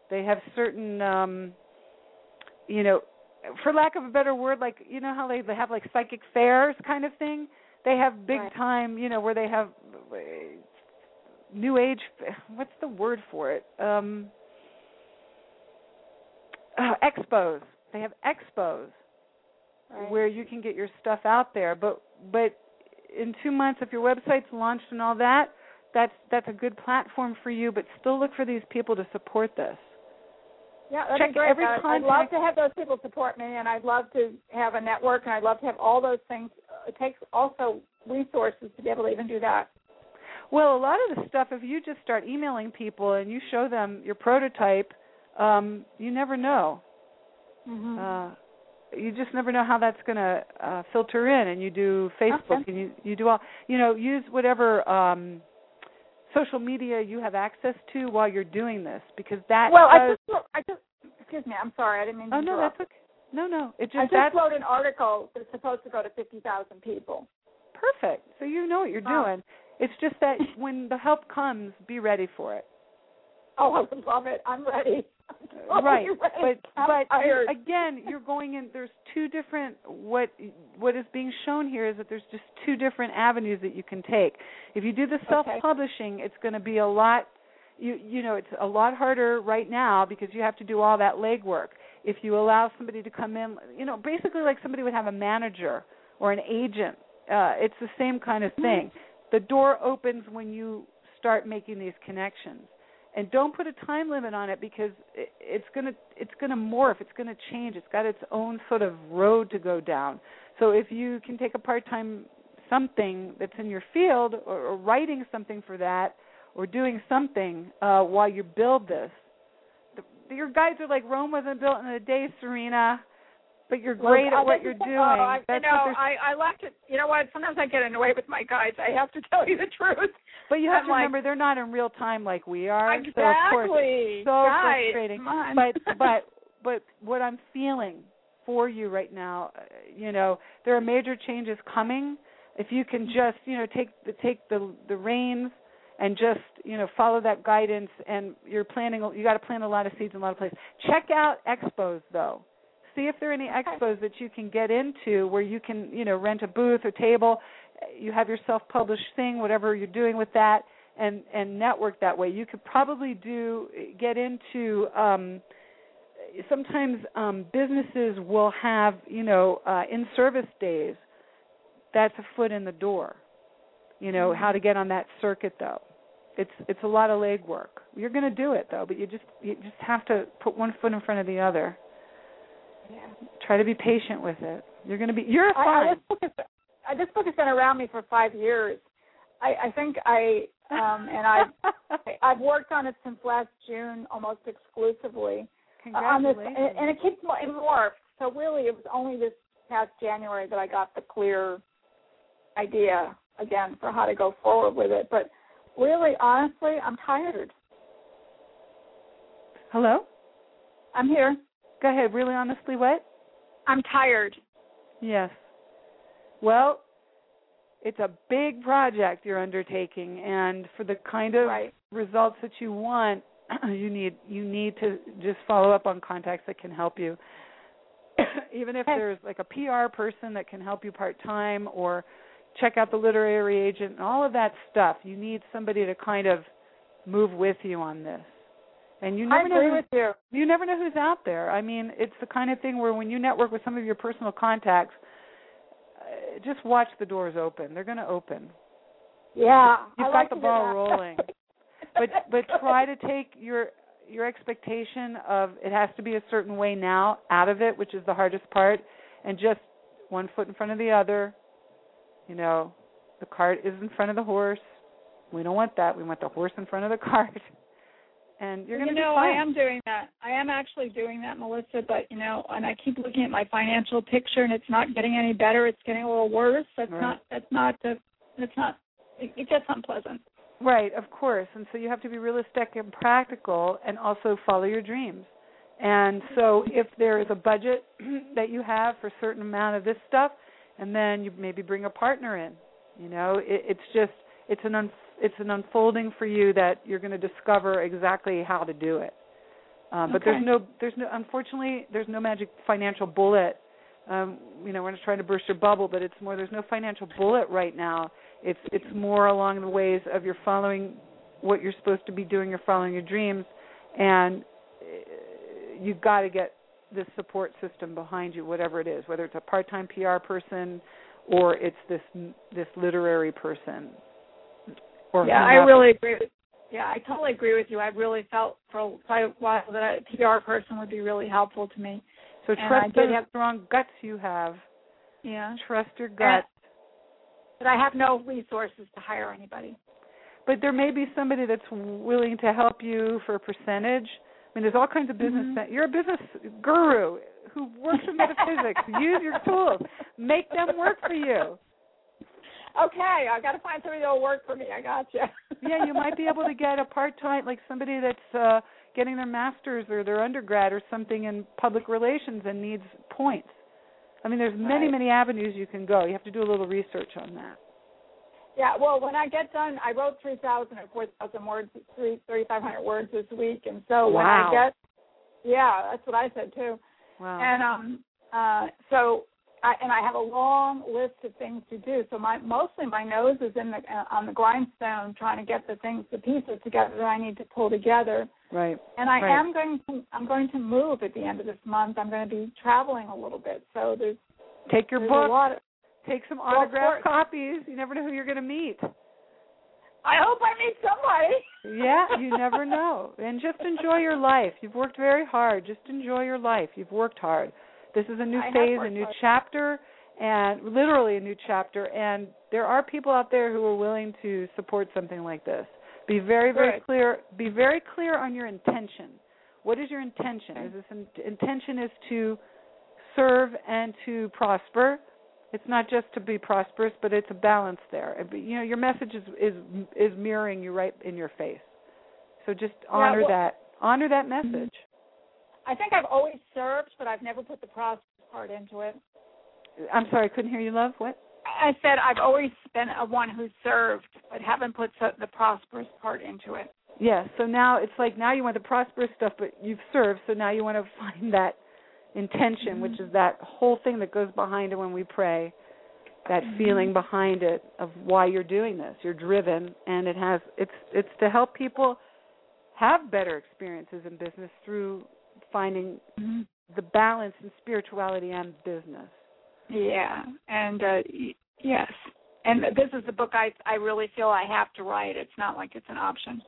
they have certain um you know for lack of a better word like you know how they they have like psychic fairs kind of thing they have big Right. time you know where they have new age what's the word for it um uh, expos they have expos Right. where you can get your stuff out there but but in 2 months if your website's launched and all that that's that's a good platform for you but still look for these people to support this Yeah, that'd Check be great. every I'd, I'd love to have those people support me, and I'd love to have a network, and I'd love to have all those things. It takes also resources to be able to even do that. Well, a lot of the stuff, if you just start emailing people and you show them your prototype, um, you never know. Mm-hmm. Uh, you just never know how that's going to uh, filter in. And you do Facebook, Okay. and you you do all. You know, use whatever um, social media you have access to while you're doing this, because that. well, I just, I just, excuse me, I'm sorry, I didn't mean to Oh no, interrupt. that's okay. No, no, it just I just that's wrote an article that's supposed to go to fifty thousand people. perfect. So you know what you're Oh. doing. It's just that when the help comes, be ready for it. Oh, I would love it. I'm ready. I'm right ready. but I'm but tired. again you're going in there's two different what what is being shown here is that there's just two different avenues that you can take if you do the self publishing it's going to be a lot you you know it's a lot harder right now because you have to do all that legwork if you allow somebody to come in you know basically like somebody would have a manager or an agent uh it's the same kind of thing the door opens when you start making these connections. And don't put a time limit on it because it, it's going to it's going to morph it's going to change it's got its own sort of road to go down. So if you can take a part-time something that's in your field or, or writing something for that or doing something uh while you build this the, your guides are like Rome wasn't built in a day Serena but you're great at what you're doing Oh, I, you know, I I like to. You know what? Sometimes I get annoyed with my guides. I have to tell you the truth. But you have I'm to like- remember they're not in real time like we are. Exactly. So of course it's so Guys, frustrating. But but but what I'm feeling for you right now, uh, you know, there are major changes coming. If you can just, you know, take the take the the reins and just, you know, follow that guidance and you're planning you got to plant a lot of seeds in a lot of places. Check out expos though. See if there are any expos that you can get into where you can, you know, rent a booth or table. You have your self-published thing, whatever you're doing with that, and and network that way. You could probably do get into. um Sometimes um businesses will have, you know, uh in service days. That's a foot in the door. You know how to get on that circuit though. It's it's a lot of legwork. You're going to do it though, but you just you just have to put one foot in front of the other. Try to be patient with it. You're going to be. You're I, fine. I, this book has I, this book has been around me for five years. I, I think I um and I've I've worked on it since last June almost exclusively. uh, on this, Congratulations. and, and it keeps it morphed. So really, it was only this past January that I got the clear idea again for how to go forward with it. But really, honestly, I'm tired. Hello. I'm here. Go ahead. Really honestly, what? I'm tired. Yes. Well, it's a big project you're undertaking, and for the kind of Right. results that you want, you need you need to just follow up on contacts that can help you. Even if there's like a PR person that can help you part time, or check out the literary agent, and all of that stuff. You need somebody to kind of move with you on this. And you I never know agree who- with you. you never know who's out there. I mean, it's the kind of thing where when you network with some of your personal contacts, uh, just watch the doors open. They're going to open. Yeah, You've I got like the ball rolling. But but try to take your your expectation of it has to be a certain way now out of it, which is the hardest part, and just one foot in front of the other. You know, the cart is in front of the horse. We don't want that. We want the horse in front of the cart. And you're going to you know. I am doing that. I am actually doing that, Melissa. But you know, and I keep looking at my financial picture, and it's not getting any better. It's getting a little worse. That's Right. not. That's not. The, that's not. It, it gets unpleasant. Right, of course. And so you have to be realistic and practical and also follow your dreams. And so if there is a budget that you have for a certain amount of this stuff and then you maybe bring a partner in, you know, it, it's just it's an it's an unfolding for you that you're going to discover exactly how to do it. Um, but there's no there's no unfortunately there's no magic financial bullet. Um, you know, we're not trying to burst your bubble, but it's more there's no financial bullet right now. It's it's more along the ways of you're following what you're supposed to be doing, you're following your dreams, and uh, you've got to get this support system behind you, whatever it is, whether it's a part-time PR person or it's this this literary person. Or yeah, I really agree. With, yeah, I totally agree with you. I really felt for quite a while that a PR person would be really helpful to me. So and trust those have- strong guts you have. Yeah. Trust your guts. But I have no resources to hire anybody. but there may be somebody that's willing to help you for a percentage. I mean, there's all kinds of business. Mm-hmm. You're a business guru who works in metaphysics. Use your tools. Make them work for you. Okay, I got to find somebody that'll work for me. I got you. Yeah, you might be able to get a part-time, like somebody that's uh getting their master's or their undergrad or something in public relations and needs points. I mean, there's many, Right. many avenues you can go. You have to do a little research on that. Yeah, well, when I get done, I wrote 3,000 or 4,000 words, three- 3,500 words this week, and so when I get, yeah, that's what I said too. Wow. And um, uh, so, I, and I have a long list of things to do. So my mostly my nose is in the uh, on the grindstone, trying to get the things, the pieces together that I need to pull together. Right. And I Right. am going to I'm going to move at the end of this month. I'm going to be traveling a little bit, so there's Take your there's book. a lot of Take some autographed copies. You never know who you're going to meet. I hope I meet somebody. yeah, you never know. And just enjoy your life. You've worked very hard. Just enjoy your life. You've worked hard. This is a new phase, a new chapter, and literally a new chapter. And there are people out there who are willing to support something like this. Be very, very Good. clear. Be very clear on your intention. What is your intention? Is this in, intention is to serve and to prosper? It's not just to be prosperous, but it's a balance there. You know, your message is is is mirroring you right in your face. So just honor well- that. Honor that message. I think I've always served, but I've never put the prosperous part into it. I'm sorry, I couldn't hear you, love. What? I said I've always been a one who served, but haven't put the prosperous part into it. Yeah. So now it's like now you want the prosperous stuff, but you've served, so now you want to find that intention, which is mm-hmm. that whole thing that goes behind it when we pray. That mm-hmm. feeling behind it of why you're doing this. You're driven, and it has it's it's to help people have better experiences in business through finding the balance in spirituality and business. Yeah, and uh y- yes, and this is the book I I really feel I have to write. It's not like it's an option.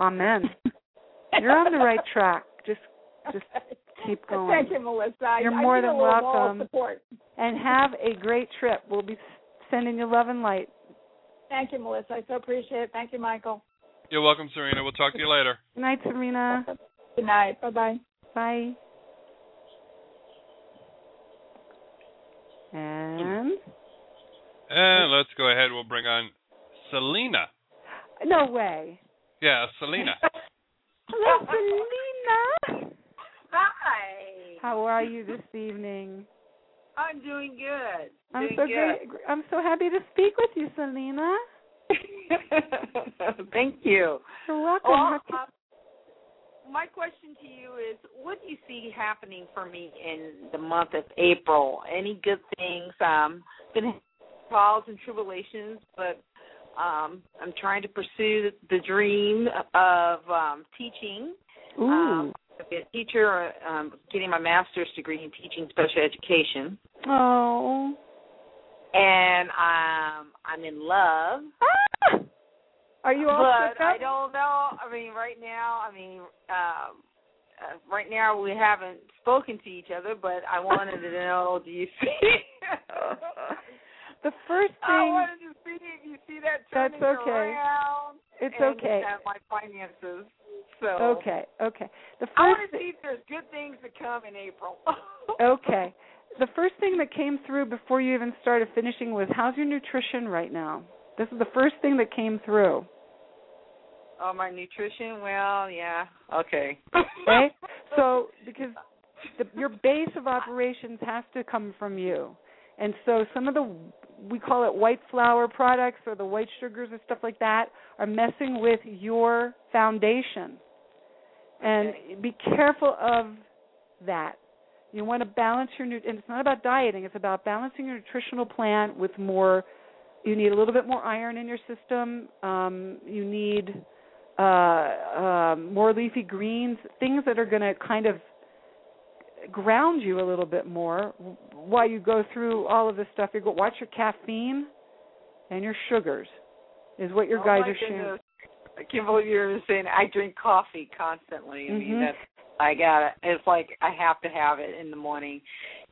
Amen. You're on the right track. Just just keep going. Thank you, Melissa. You're I more need than a little moral welcome. Support. And have a great trip. We'll be sending you love and light. Thank you, Melissa. I so appreciate it. Thank you, Michael. You're welcome, Serena. We'll talk to you later. Good night, Serena. Good night. Bye bye. Bye. And And let's go ahead. We'll bring on Selena. no way. Yeah, Selena. Hello, Selena. Hi. How are you this evening? I'm doing good. I'm doing so good. great. I'm so happy to speak with you, Selena. Thank you. You're welcome. Well, How my question to you is what do you see happening for me in the month of April? Any good things? Um been trials and tribulations, but um I'm trying to pursue the dream of um teaching. Ooh. Um be a teacher, um, getting my master's degree in teaching special education, oh. and um, I'm in love. Are you all but? I don't know. I mean, right now, I mean, um, uh, right now we haven't spoken to each other, but I wanted to know, do you see? The first thing. I wanted to see if you see that That's turning okay. around. It's okay. My finances. So Okay, okay. The I want first to see if there's good things to come in April. okay. The first thing that came through before you even started finishing was how's your nutrition right now? This is the first thing that came through. Oh, my nutrition. Well, yeah. Okay. Okay? so because the, your base of operations has to come from you. And so some of the we call it white flour products or the white sugars and stuff like that are messing with your foundation. And be careful of that. You want to balance your nu- and it's not about dieting, it's about balancing your nutritional plan with more you need a little bit more iron in your system. Um, you need uh, um, more leafy greens, things that are going to kind of ground you a little bit more while you go through all of this stuff. You go watch your caffeine and your sugars is what your oh guys are sharing. I can't believe you're saying I drink coffee constantly. I mean Mhm. that's I got it. It's like I have to have it in the morning,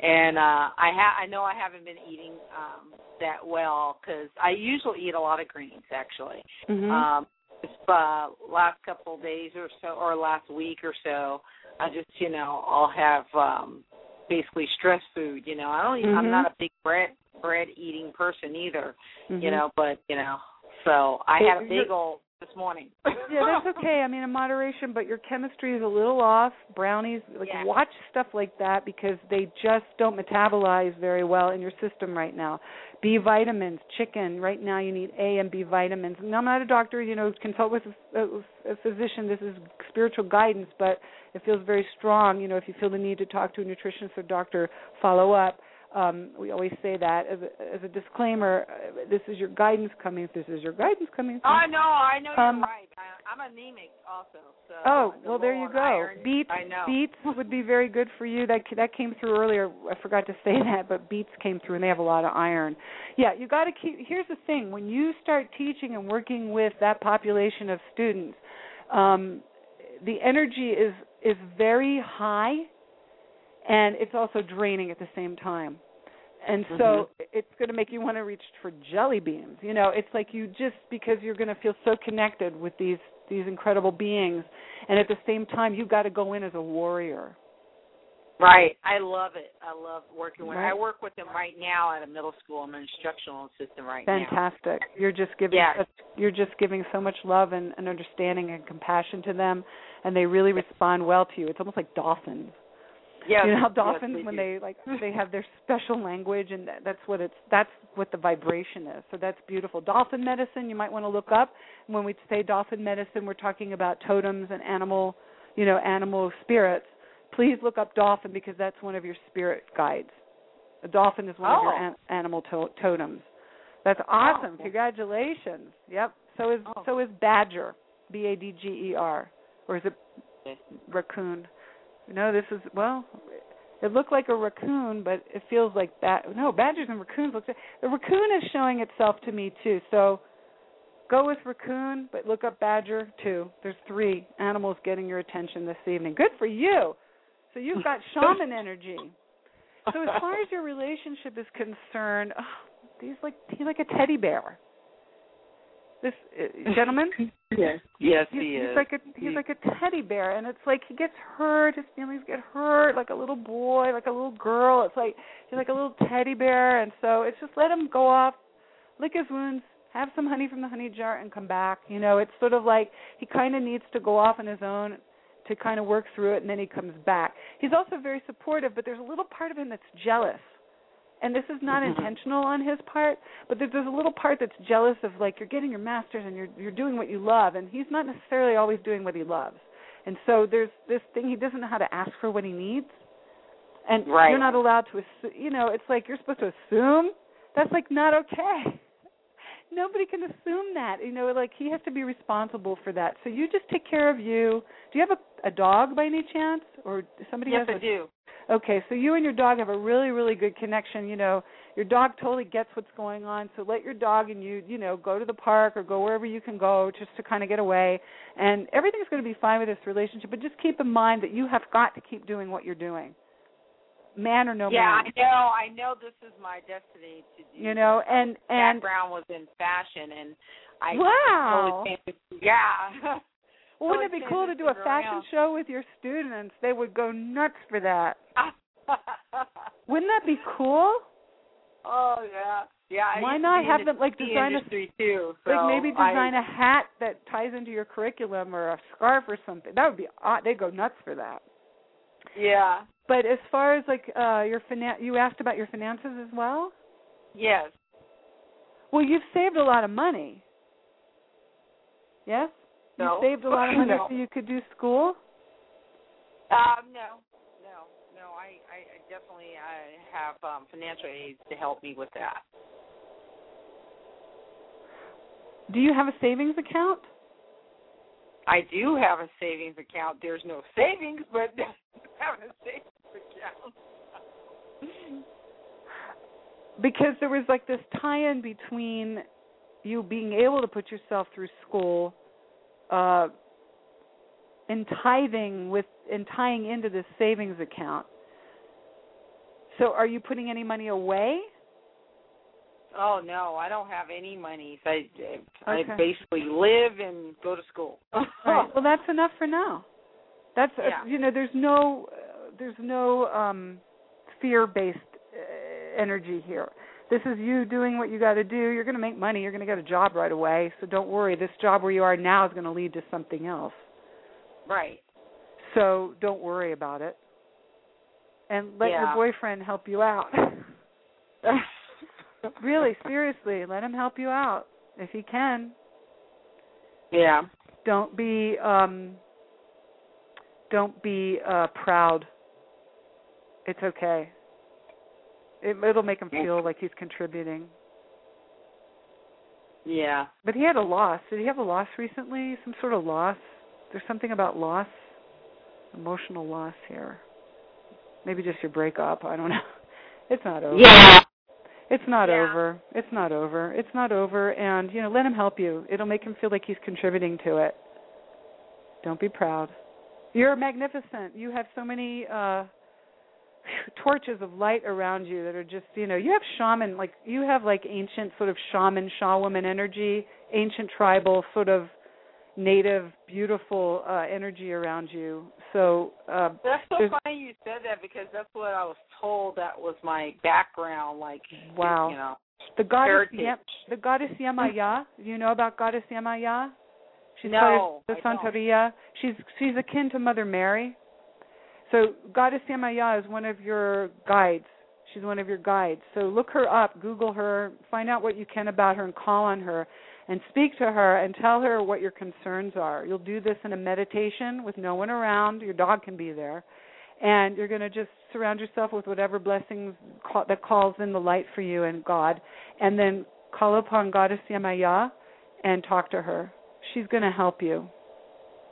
and uh I ha- I know I haven't been eating um that well because I usually eat a lot of greens actually. Mhm. Um, this uh, last couple of days or so, or last week or so, I just you know I'll have um basically stress food. You know I don't. Eat, I'm not a big bread bread eating person either. You Mhm. know, but you know, so I had a big old this morning. yeah, that's okay. I mean, in moderation, but your chemistry is a little off. Brownies, like Yeah. watch stuff like that because they just don't metabolize very well in your system right now. B vitamins, chicken. Right now, you need A and B vitamins. And I'm not a doctor. You know, consult with a, a, a physician. This is spiritual guidance, but it feels very strong. You know, if you feel the need to talk to a nutritionist or doctor, follow up. Um, we always say that as a, as a disclaimer. Uh, this is your guidance coming. This is your guidance coming. Oh, I know, I know Um, you're right. I, I'm anemic also. So Oh well, there you go. iron, Beets I know. beets would be very good for you. That that came through earlier. I forgot to say that, but beets came through, and they have a lot of iron. Yeah, you got to keep. Here's the thing: when you start teaching and working with that population of students, um, the energy is is very high, and it's also draining at the same time. And so Mhm. it's going to make you want to reach for jelly beans. You know, it's like you just because you're going to feel so connected with these these incredible beings, and at the same time you've got to go in as a warrior. Right. I love it. I love working with. Right. I work with them right now at a middle school. I'm an instructional assistant right now. Fantastic. You're just giving Yes. such, you're just giving so much love and, and understanding and compassion to them, and they really respond well to you. It's almost like dolphins. Yes. you know how yes, dolphins they when do. they like they have their special language and that, that's what it's that's what the vibration is. So that's beautiful. Dolphin medicine you might want to look up. When we say dolphin medicine we're talking about totems and animal you know animal spirits. Please look up dolphin because that's one of your spirit guides. A dolphin is one of your Oh. an- animal to- totems. That's awesome. Congratulations. Yep. So is Oh. so is badger b a d g e r. Or is it raccoon no, this is well. It looked like a raccoon, but it feels like that. No, badgers and raccoons look. The raccoon is showing itself to me too. So go with raccoon, but look up badger too. There's three animals getting your attention this evening. Good for you. So you've got shaman energy. So as far as your relationship is concerned, oh, he's like he's like a teddy bear. This uh, gentleman. Yes. Yes, he's, he he's is. like a he's like a teddy bear, and it's like he gets hurt. His feelings get hurt, like a little boy, like a little girl. It's like he's like a little teddy bear, and so it's just let him go off, lick his wounds, have some honey from the honey jar, and come back. You know, it's sort of like he kind of needs to go off on his own to kind of work through it, and then he comes back. He's also very supportive, but there's a little part of him that's jealous and this is not Mhm. intentional on his part, but there- there's a little part that's jealous of like you're getting your masters and you're you're doing what you love, and he's not necessarily always doing what he loves, and so there's this thing he doesn't know how to ask for what he needs, and Right. you're not allowed to assume. You know, it's like you're supposed to assume. That's like not okay. Nobody can assume that. You know, like he has to be responsible for that. So you just take care of you. Do you have a, a dog by any chance, or somebody yes, has I a do. Okay, so you and your dog have a really, really good connection. You know, your dog totally gets what's going on. So let your dog and you, you know, go to the park or go wherever you can go just to kind of get away. And everything's going to be fine with this relationship. But just keep in mind that you have got to keep doing what you're doing, man or no yeah, man. I know. I know this is my destiny to do. You know, and and brown was in fashion, and I Wow. totally yeah. well, wouldn't it be cool to do a fashion show with your students? They would go nuts for that. Wouldn't that be cool? oh yeah, yeah. Why not have them, like, design a- too? So like maybe design I, a hat that ties into your curriculum or a scarf or something. That would be odd. They'd go nuts for that. Yeah. But as far as like uh your finan you asked about your finances as well? Yes. Well, you've saved a lot of money. Yes? No. You saved a lot of money No. so you could do school? Um, no, no, no. I, I, I definitely I have um, financial aids to help me with that. Do you have a savings account? I do have a savings account. There's no savings, but I have a savings account. because there was like this tie-in between you being able to put yourself through school uh and tithing with and tying into this savings account so are you putting any money away Oh no, I don't have any money. So I, I Okay. basically live and go to school. Right. Well, that's enough for now. That's uh, you know, there's no uh, there's no um fear-based uh, energy here. This is you doing what you got to do. You're going to make money. You're going to get a job right away. So don't worry. This job where you are now is going to lead to something else. Right. So don't worry about it. And let Yeah. your boyfriend help you out. really, seriously, let him help you out if he can. Yeah. Don't be um don't be uh proud. It's okay. It, it'll make him feel like he's contributing. Yeah. But he had a loss. Did he have a loss recently? Some sort of loss? There's something about loss, emotional loss here. Maybe just your breakup. I don't know. It's not over. Yeah. It's not Yeah. over. It's not over. It's not over. And you know, let him help you. It'll make him feel like he's contributing to it. Don't be proud. You're magnificent. You have so many uh torches of light around you that are just you know you have shaman like you have like ancient sort of shaman shaw woman energy ancient tribal sort of native beautiful uh energy around you so uh That's so funny you said that because that's what I was told. That was my background. Like, Wow. you know, the goddess. Yam, the goddess Yamaya do you know about goddess Yamaya she's No, the. Santeria she's she's akin to mother Mary so goddess Yamaya is one of your guides she's one of your guides so look her up google her find out what you can about her and call on her and speak to her and tell her what your concerns are you'll do this in a meditation with no one around your dog can be there and you're going to just surround yourself with whatever blessings call, that calls in the light for you and God, and then call upon Goddess Yamaya and talk to her. She's going to help you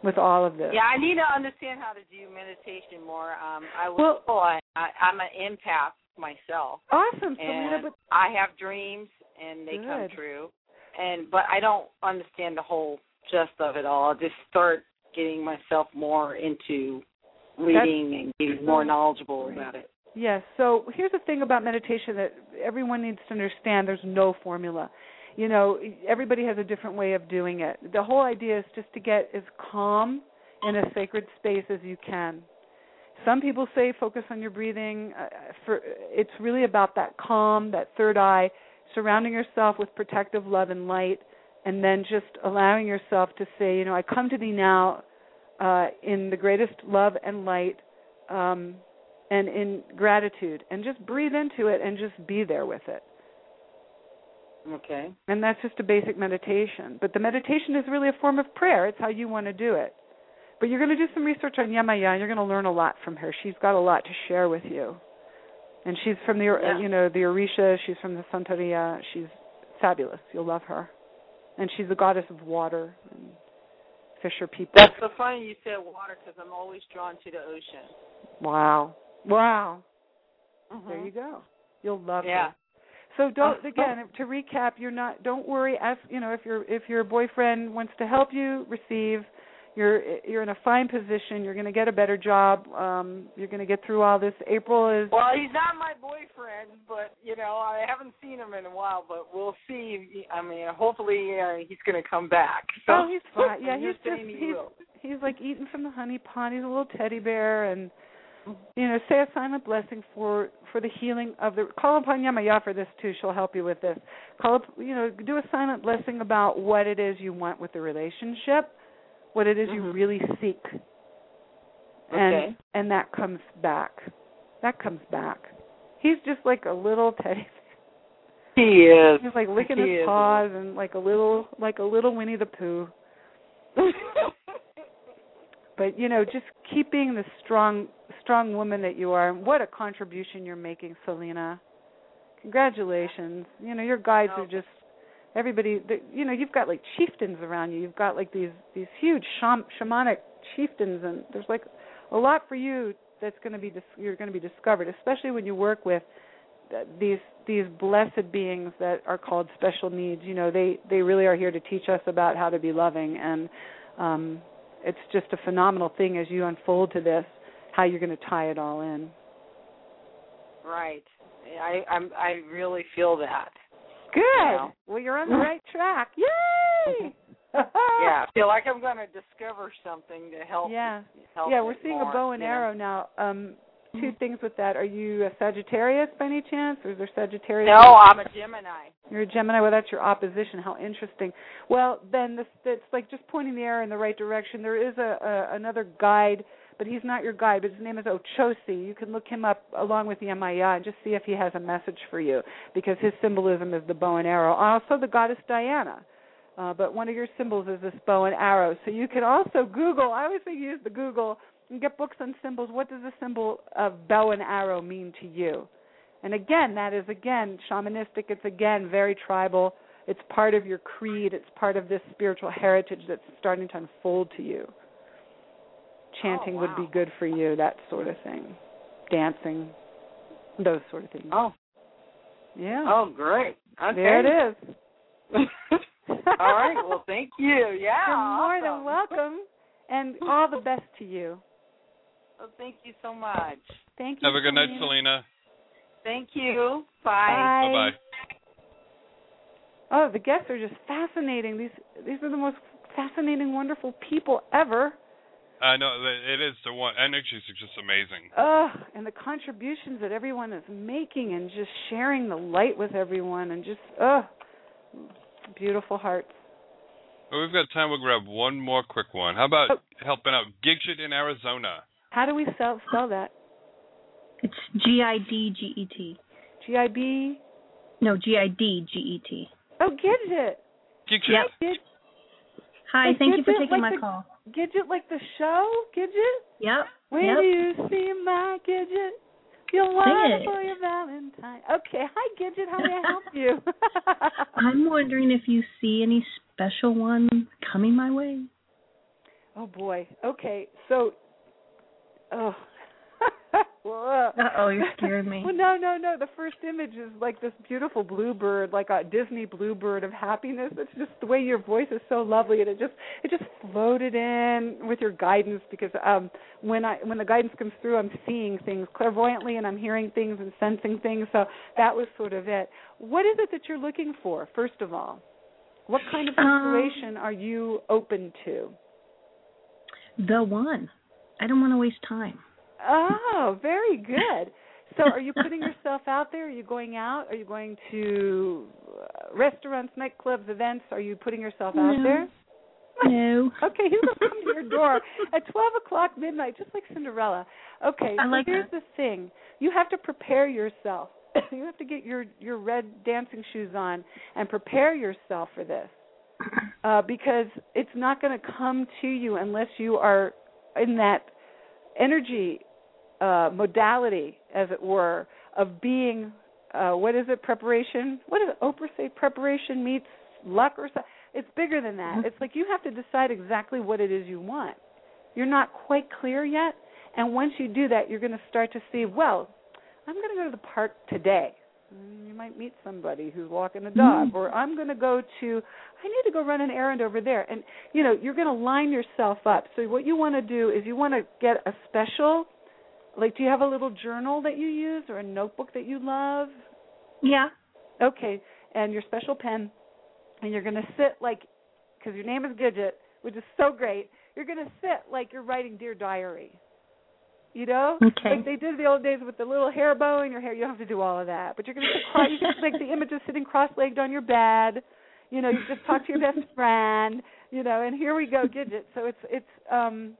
with all of this. Yeah, I need to understand how to do meditation more. Um, I was Well- told I, I'm an empath myself, Awesome, Selena. But I have dreams and they come true. And but I don't understand the whole gist of it all. I'll just start getting myself more into reading and getting more knowledgeable about it. Yes. So here's the thing about meditation that everyone needs to understand there's no formula. You know, everybody has a different way of doing it. The whole idea is just to get as calm in a sacred space as you can. Some people say focus on your breathing. Uh, for it's really about that calm, that third eye, surrounding yourself with protective love and light, and then just allowing yourself to say, you know, I come to thee now uh, in the greatest love and light. Um, and in gratitude and just breathe into it and just be there with it. Okay. and that's just a basic meditation. But the meditation is really a form of prayer. It's how you want to do it. But you're going to do some research on yamaya and you're going to learn a lot from her. She's got a lot to share with you and she's from the Yeah. you know the orisha she's from the santeria she's fabulous you'll love her and she's the goddess of water and fisher people That's so funny you said water because I'm always drawn to the ocean. wow wow there Mhm. you go you'll love Yeah. her So don't Oh. again to recap, you're not don't worry as you know if your if your boyfriend wants to help you receive you're you're in a fine position, you're going to get a better job, um you're going to get through all this. April is Well, he's not my boyfriend, but you know I haven't seen him in a while. But we'll see. I mean, hopefully uh, he's going to come back. So, Oh, he's fine. Yeah, he's just he he's will. he's like eating from the honey pot. He's a little teddy bear and you know, say a silent blessing for for the healing of the call upon Yamaya for this too. She'll help you with this. Call up, you know, do a silent blessing about what it is you want with the relationship, what it is you mm-hmm. really seek. And Okay. and that comes back. That comes back. He's just like a little teddy He is. He's like licking He his is. paws and like a little like a little Winnie the Pooh. but you know, just keep being the strong strong woman that you are. And what a contribution you're making, Selena. Congratulations. You know, your guides are oh, just everybody. The, you know, you've got like chieftains around you. You've got like these these huge sham, shamanic chieftains, and there's like a lot for you that's going to be dis- you're going to be discovered, especially when you work with these these blessed beings that are called special needs. You know, they they really are here to teach us about how to be loving, and um, it's just a phenomenal thing as you unfold to this how you're going to tie it all in. Right. I I'm I really feel that. Good. You know? Well, you're on the right track. Yay! yeah, I feel like I'm going to discover something to help. Yeah. help yeah, we're seeing more, a bow and know. arrow now. Um, two things with that. Are you a Sagittarius by any chance, or is there Sagittarius? No, I'm a Gemini. You're a Gemini. Well, that's your opposition. How interesting. Well, then this it's like just pointing the arrow in the right direction. There is a, a another guide, but he's not your guide. But his name is Ochosi. You can look him up along with the Yamaya and just see if he has a message for you, because his symbolism is the bow and arrow. Also, the goddess Diana. Uh, but one of your symbols is this bow and arrow. So you can also Google. I always say use the Google and get books on symbols. What does the symbol of bow and arrow mean to you? And again, that is again shamanistic. It's again very tribal. It's part of your creed. It's part of this spiritual heritage that's starting to unfold to you. Chanting Oh, would be good for you, that sort of thing. Dancing, those sort of things. Oh. Yeah. Oh, great. Okay. There it is. All right. Well, thank you. Yeah. You're more than welcome. And all the best to you. Well, thank you so much. Thank you. Have a good night, Selena. Selena. Thank you. Bye. Bye bye. Oh, the guests are just fascinating. These these are the most fascinating, wonderful people ever. I know that it is the one. Energies are just amazing. Ugh, and the contributions that everyone is making and just sharing the light with everyone and just ugh, beautiful hearts. Well, we've got time. We'll grab one more quick one. How about Oh. helping out Gidget in Arizona? How do we spell spell that? It's G I D G E T. G I B. No, G I D G E T. Oh, Gidget. Gidget. Yep. Gid- Hi, like thank you for taking like my the, call. Gidget, like the show, Gidget. Yep. When yep. you see my Gidget, Sing wonderful, it. your Valentine. Okay, hi Gidget, how may I help you? I'm wondering if you see any special one coming my way. oh boy. Okay, so, oh. Uh oh, you're scaring me. Well, no, no, no. The first image is like this beautiful bluebird, like a Disney bluebird of happiness. It's just the way your voice is so lovely, and it just it just floated in with your guidance. Because um, when I when the guidance comes through, I'm seeing things clairvoyantly, and I'm hearing things and sensing things. So that was sort of it. What is it that you're looking for? First of all, what kind of Um, are you open to? The one. I don't want to waste time. Oh, very good. So, are you putting yourself out there? Are you going out? Are you going to uh, restaurants, nightclubs, events? Are you putting yourself out No. there? No. Okay, he's gonna come to your door at twelve o'clock midnight, just like Cinderella. Okay, I so like here's that. the thing: you have to prepare yourself. you have to get your your red dancing shoes on and prepare yourself for this, uh, because it's not going to come to you unless you are in that energy uh, modality, as it were, of being uh, what is it? Preparation. What does Oprah say? Preparation meets luck, or something. It's bigger than that. It's like you have to decide exactly what it is you want. You're not quite clear yet, and once you do that, you're going to start to see. Well, I'm going to go to the park today. Mm, You might meet somebody who's walking a dog, or I'm going to go to. I need to go run an errand over there, and you know you're going to line yourself up. So what you want to do is you want to get a special. Like, do you have a little journal that you use, or a notebook that you love? Yeah. Okay, and your special pen, and you're going to sit like, because your name is Gidget, which is so great. You're going to sit like you're writing Dear Diary. You know, Okay. like they did the old days with the little hair bow in your hair. You don't have to do all of that, but you're going to sit cross. You can like the image of sitting cross-legged on your bed. You know, you just talk to your best friend. You know, and here we go, Gidget. So it's it's um,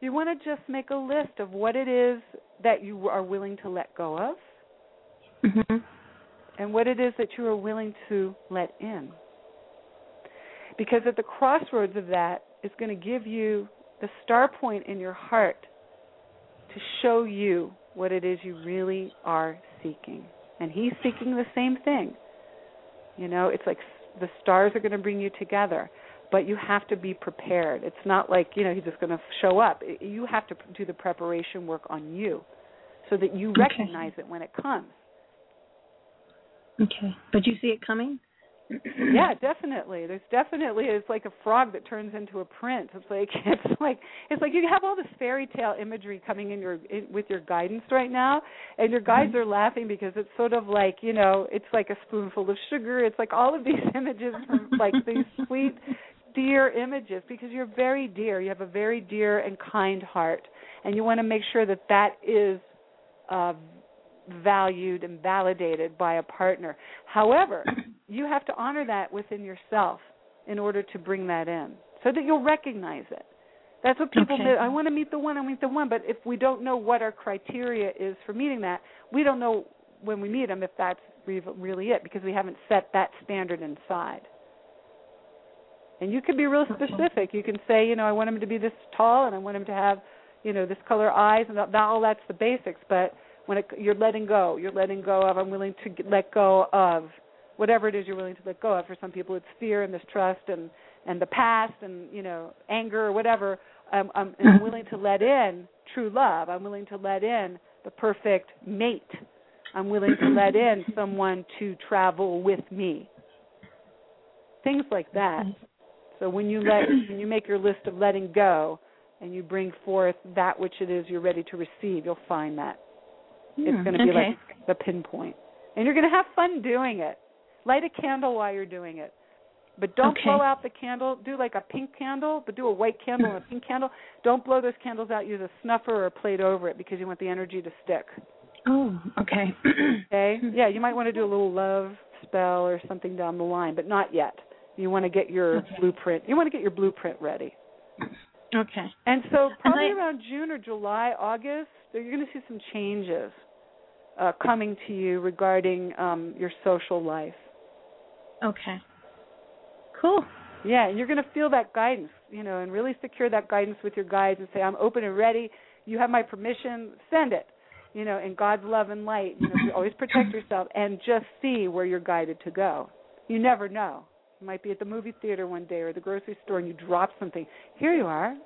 you want to just make a list of what it is that you are willing to let go of Mhm. and what it is that you are willing to let in. Because at the crossroads of that is going to give you the star point in your heart to show you what it is you really are seeking. And he's seeking the same thing. You know, it's like the stars are going to bring you together, but you have to be prepared. It's not like, you know, he's just going to show up. You have to do the preparation work on you so that you Okay. recognize it when it comes. Okay. But you see it coming? yeah, definitely. There's definitely it's like a frog that turns into a prince. It's like it's like it's like you have all this fairy tale imagery coming in your in, with your guidance right now, and your guides mm-hmm. are laughing because it's sort of like you know it's like a spoonful of sugar. It's like all of these images from like these sweet dear images because you're very dear. You have a very dear and kind heart, and you want to make sure that that is uh, valued and validated by a partner. However, you have to honor that within yourself in order to bring that in so that you'll recognize it. That's what people Okay. do. I want to meet the one, I meet the one, but if we don't know what our criteria is for meeting that, we don't know when we meet them if that's really it because we haven't set that standard inside. And you can be real specific. You can say, you know, I want him to be this tall and I want him to have, you know, this color eyes and that, all that's the basics, but when it, you're letting go. You're letting go of. I'm willing to let go of whatever it is you're willing to let go of. For some people, it's fear and mistrust and and the past and you know anger or whatever. Um, I'm, and I'm willing to let in true love. I'm willing to let in the perfect mate. I'm willing to let in someone to travel with me. Things like that. So when you let when you make your list of letting go and you bring forth that which it is you're ready to receive, you'll find that. it's Hmm, going to be okay. like the pinpoint. And you're going to have fun doing it. Light a candle while you're doing it. But don't Okay. blow out the candle. Do like a pink candle, but do a white candle and a pink candle. Don't blow those candles out. Use a snuffer or a plate over it because you want the energy to stick. Oh, okay. Okay? Yeah, you might want to do a little love spell or something down the line, but not yet. You want to get your blueprint. You want to get your blueprint ready. okay. And so probably I- around June or July, August, you're going to see some changes uh, coming to you regarding um, your social life. Okay. Cool. Yeah, and you're going to feel that guidance, you know, and really secure that guidance with your guides and say, I'm open and ready. You have my permission. Send it, you know, in God's love and light. You know, you always protect yourself and just see where you're guided to go. You never know. You might be at the movie theater one day or the grocery store and you drop something. Here you are.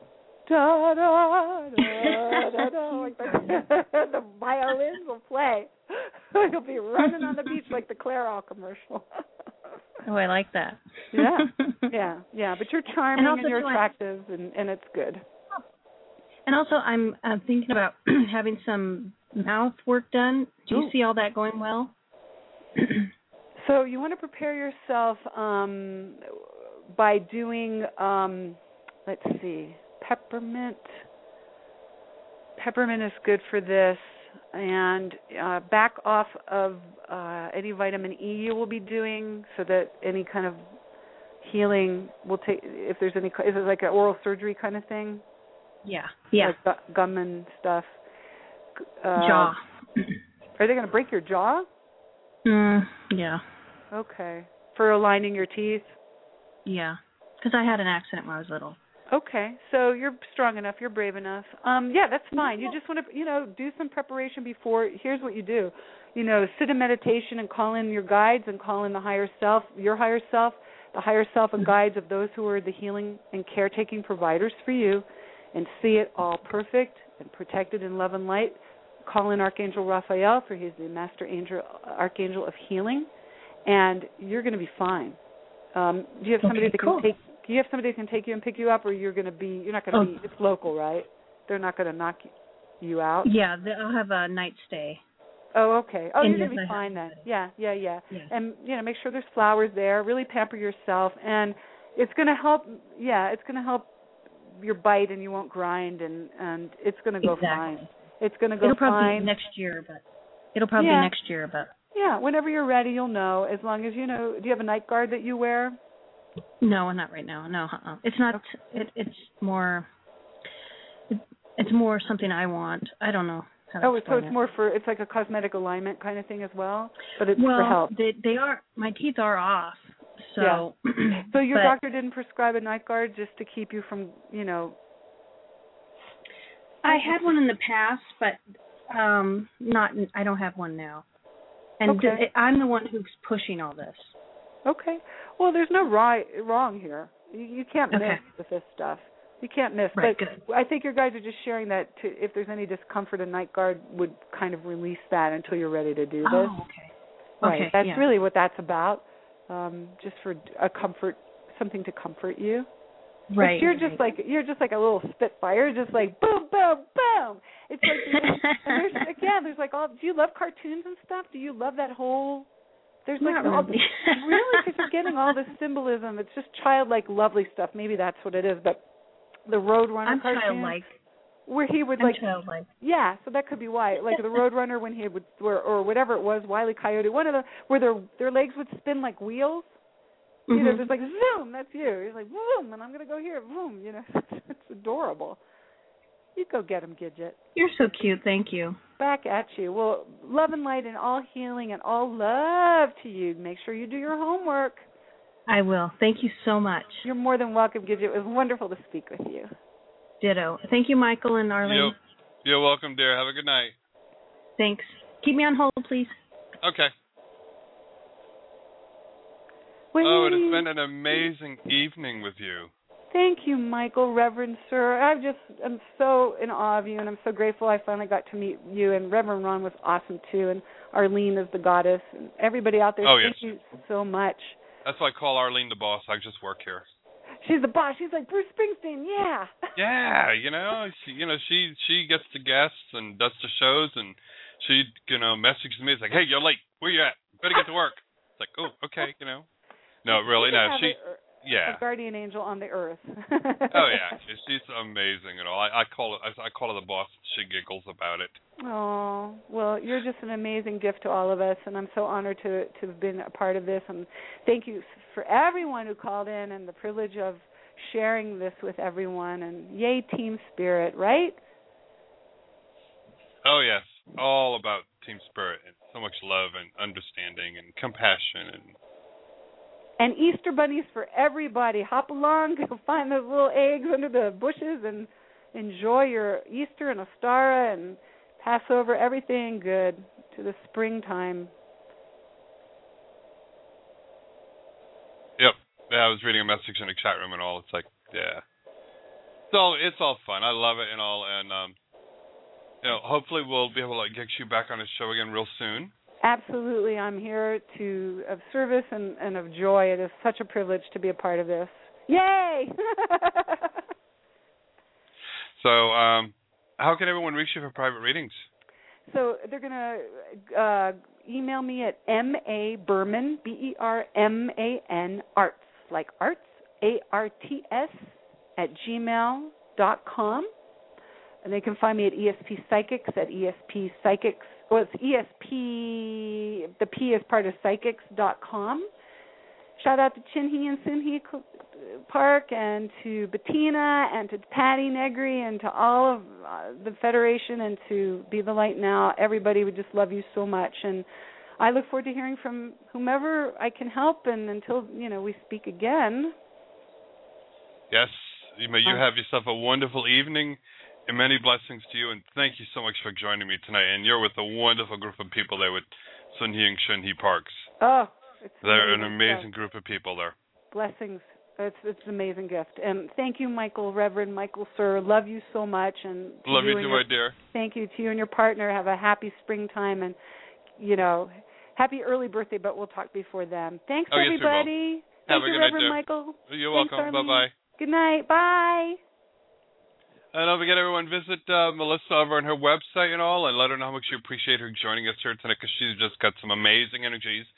Da da da da da. Like the, the violins will play. You'll be running on the beach like the Clairol commercial. Oh, I like that. yeah, yeah, yeah. But you're charming And also and you're do I- attractive, and and it's good. And also, I'm uh, thinking about having some mouth work done. Do you Ooh. see all that going well? So you want to prepare yourself um, by doing, um, let's see, peppermint. Peppermint is good for this, and uh, back off of uh, any vitamin E you will be doing, so that any kind of healing will take. If there's any, is it like an oral surgery kind of thing? Yeah. Yeah. like gu- gum and stuff. Uh, Jaw. Are they going to break your jaw? Mm, yeah. Okay. For aligning your teeth? Yeah. Because I had an accident when I was little. Okay. So you're strong enough, you're brave enough. Um yeah, that's fine. You just want to, you know, do some preparation before. Here's what you do. You know, sit in meditation and call in your guides and call in the higher self, your higher self, the higher self and guides of those who are the healing and caretaking providers for you and see it all perfect and protected in love and light. Call in Archangel Raphael for he's the master angel archangel of healing and you're going to be fine. Um, do you have somebody Okay, that cool. can take? Do you have somebody that can take you and pick you up, or you're going to be? You're not going to Oh. be. It's local, right? They're not going to knock you out. Yeah, I'll have a night stay. Oh, okay. Oh, And you're going to be I fine then. Yeah, yeah, yeah. Yeah. And you know, make sure there's flowers there. Really pamper yourself, and it's going to help. Yeah, it's going to help your bite, and you won't grind, and and it's going to go Exactly. fine. It's going to go it'll probably fine. next year, but it'll probably Yeah. be next year, but yeah, whenever you're ready, you'll know. As long as you know. Do you have a night guard that you wear? no, not right now. No, uh-uh. it's not. It, it's more. It, it's more something I want. I don't know. Oh, so it's it. more for it's like a cosmetic alignment kind of thing as well, but it's well, for health. they they are. My teeth are off, so. So your but doctor didn't prescribe a night guard just to keep you from, you know. I had one in the past, but um not. I don't have one now. And Okay. th- I'm the one who's pushing all this. Okay. Well, there's no right wrong here. You, you can't Okay. miss with this stuff. You can't miss. Right, but I think your guys are just sharing that to if there's any discomfort, a night guard would kind of release that until you're ready to do this. Oh, okay. Right. Okay, That's yeah. really what that's about. Um, just for a comfort, something to comfort you. But Right. you're just like you're just like a little spitfire, You're just like boom, boom, boom. It's like and there's again, there's like all. Do you love cartoons and stuff? Do you love that whole? There's like Not all really. really because you're getting all this symbolism. It's just childlike, lovely stuff. Maybe that's what it is. But the Roadrunner I'm cartoon, childlike. where he would I'm like childlike. yeah, so that could be why. Like the Roadrunner when he would or, or whatever it was, Wile E. Coyote, one of the where their their legs would spin like wheels. You know, Mhm. there's like zoom, that's you. You're like boom, and I'm gonna go here, boom. You know, it's adorable. You go get him, Gidget. You're so cute. Thank you. Back at you. Well, love and light and all healing and all love to you. Make sure you do your homework. I will. Thank you so much. You're more than welcome, Gidget. It was wonderful to speak with you. Ditto. Thank you, Michael and Arlene. Yep. You're welcome, dear. Have a good night. Thanks. Keep me on hold, please. Okay. Wait. Oh, it has been an amazing evening with you. Thank you, Michael, Reverend Sir. I just am so in awe of you, and I'm so grateful I finally got to meet you. And Reverend Ron was awesome too, and Arlene is the goddess, and everybody out there. Oh, thank yes. you so much. That's why I call Arlene the boss. I just work here. She's the boss. She's like Bruce Springsteen. Yeah. Yeah, you know, she, you know, she she gets the guests and does the shows, and she, you know, messages me. It's like, hey, you're late. Where you at? Better get to work. It's like, oh, okay, you know. No, really, no. She, a, yeah. a guardian angel on the earth. Oh yeah, she, she's amazing and all. I, I call it, I, I call her the boss. She giggles about it. Oh well, you're just an amazing gift to all of us, and I'm so honored to to have been a part of this. And thank you for everyone who called in, and the privilege of sharing this with everyone. And yay, team spirit, right? Oh yes, all about team spirit and so much love and understanding and compassion and And Easter bunnies for everybody. Hop along, go find those little eggs under the bushes, and enjoy your Easter and Ostara and Passover. Everything good to the springtime. Yep. Yeah, I was reading a message in the chat room and all. It's like, yeah. So it's all fun. I love it and all. And um, you know, hopefully we'll be able to get you back on the show again real soon. Absolutely, I'm here to of service and, and of joy. It is such a privilege to be a part of this. Yay! So, um, how can everyone reach you for private readings? so they're gonna uh, email me at m a berman b e r m a n arts like arts a r t s at gmail dot com, and they can find me at ESP Psychics at ESP Psychics. Well, it's ESP. The P is part of Psychics dot com. Shout out to Chinhee and Sunhee Park and to Bettina and to Patti Negri and to all of uh, the Federation and to Be the Light Now. Everybody would just love you so much and I look forward to hearing from whomever I can help and until, you know, we speak again. Yes. You may you have yourself a wonderful evening and many blessings to you. And thank you so much for joining me tonight. And you're with a wonderful group of people there with Sun Sunhee and Shunhee Parks. Oh, it's They're an amazing group of people there. blessings. It's it's an amazing gift. And thank you, Michael, Reverend Michael Sir. Love you so much and Love you and too, your- my dear. Thank you to you and your partner. Have a happy springtime and you know, happy early birthday, but we'll talk before then. Thanks Oh, yes, everybody. Have Thank a you, good night, Reverend dear. Michael. You're Thanks, welcome. Bye bye. Good night. Bye. And don't forget, everyone, visit uh, Melissa over on her website and all, and let her know how much you appreciate her joining us here tonight because she's just got some amazing energies.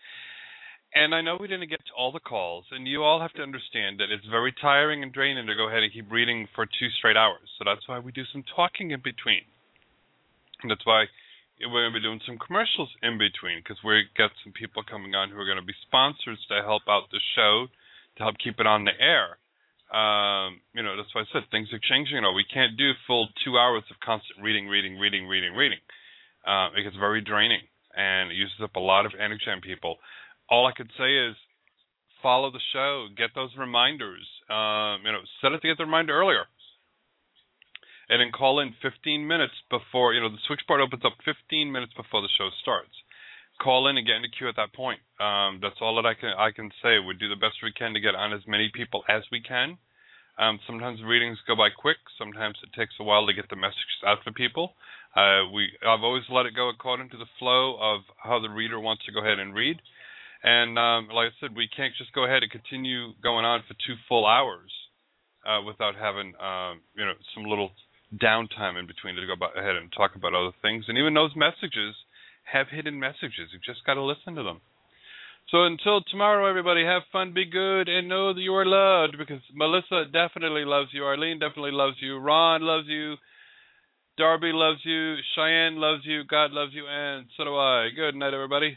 And I know we didn't get to all the calls, and you all have to understand that it's very tiring and draining to go ahead and keep reading for two straight hours. So that's why we do some talking in between. And that's why we're going to be doing some commercials in between because we've got some people coming on who are going to be sponsors to help out the show, to help keep it on the air um, you know, that's why I said things are changing. You know, we can't do full two hours of constant reading, reading, reading, reading, reading. Uh, it gets very draining and it uses up a lot of energy on people. All I could say is follow the show, get those reminders. Um, you know, set it to get the reminder earlier. And then call in 15 minutes before, you know, the switchboard opens up 15 minutes before the show starts. Call in and get in the queue at that point. Um, that's all that I can I can say. We do the best we can to get on as many people as we can. Um, sometimes readings go by quick. Sometimes it takes a while to get the messages out to people. Uh, we I've always let it go according to the flow of how the reader wants to go ahead and read. And um, like I said, we can't just go ahead and continue going on for two full hours uh, without having um, you know some little downtime in between to go ahead and talk about other things. And even those messages have hidden messages. You just got to listen to them. So until tomorrow, everybody, have fun, be good, and know that you are loved because Melissa definitely loves you. Arlene definitely loves you. Ron loves you. Darby loves you. Cheyenne loves you. God loves you, and so do I. Good night, everybody.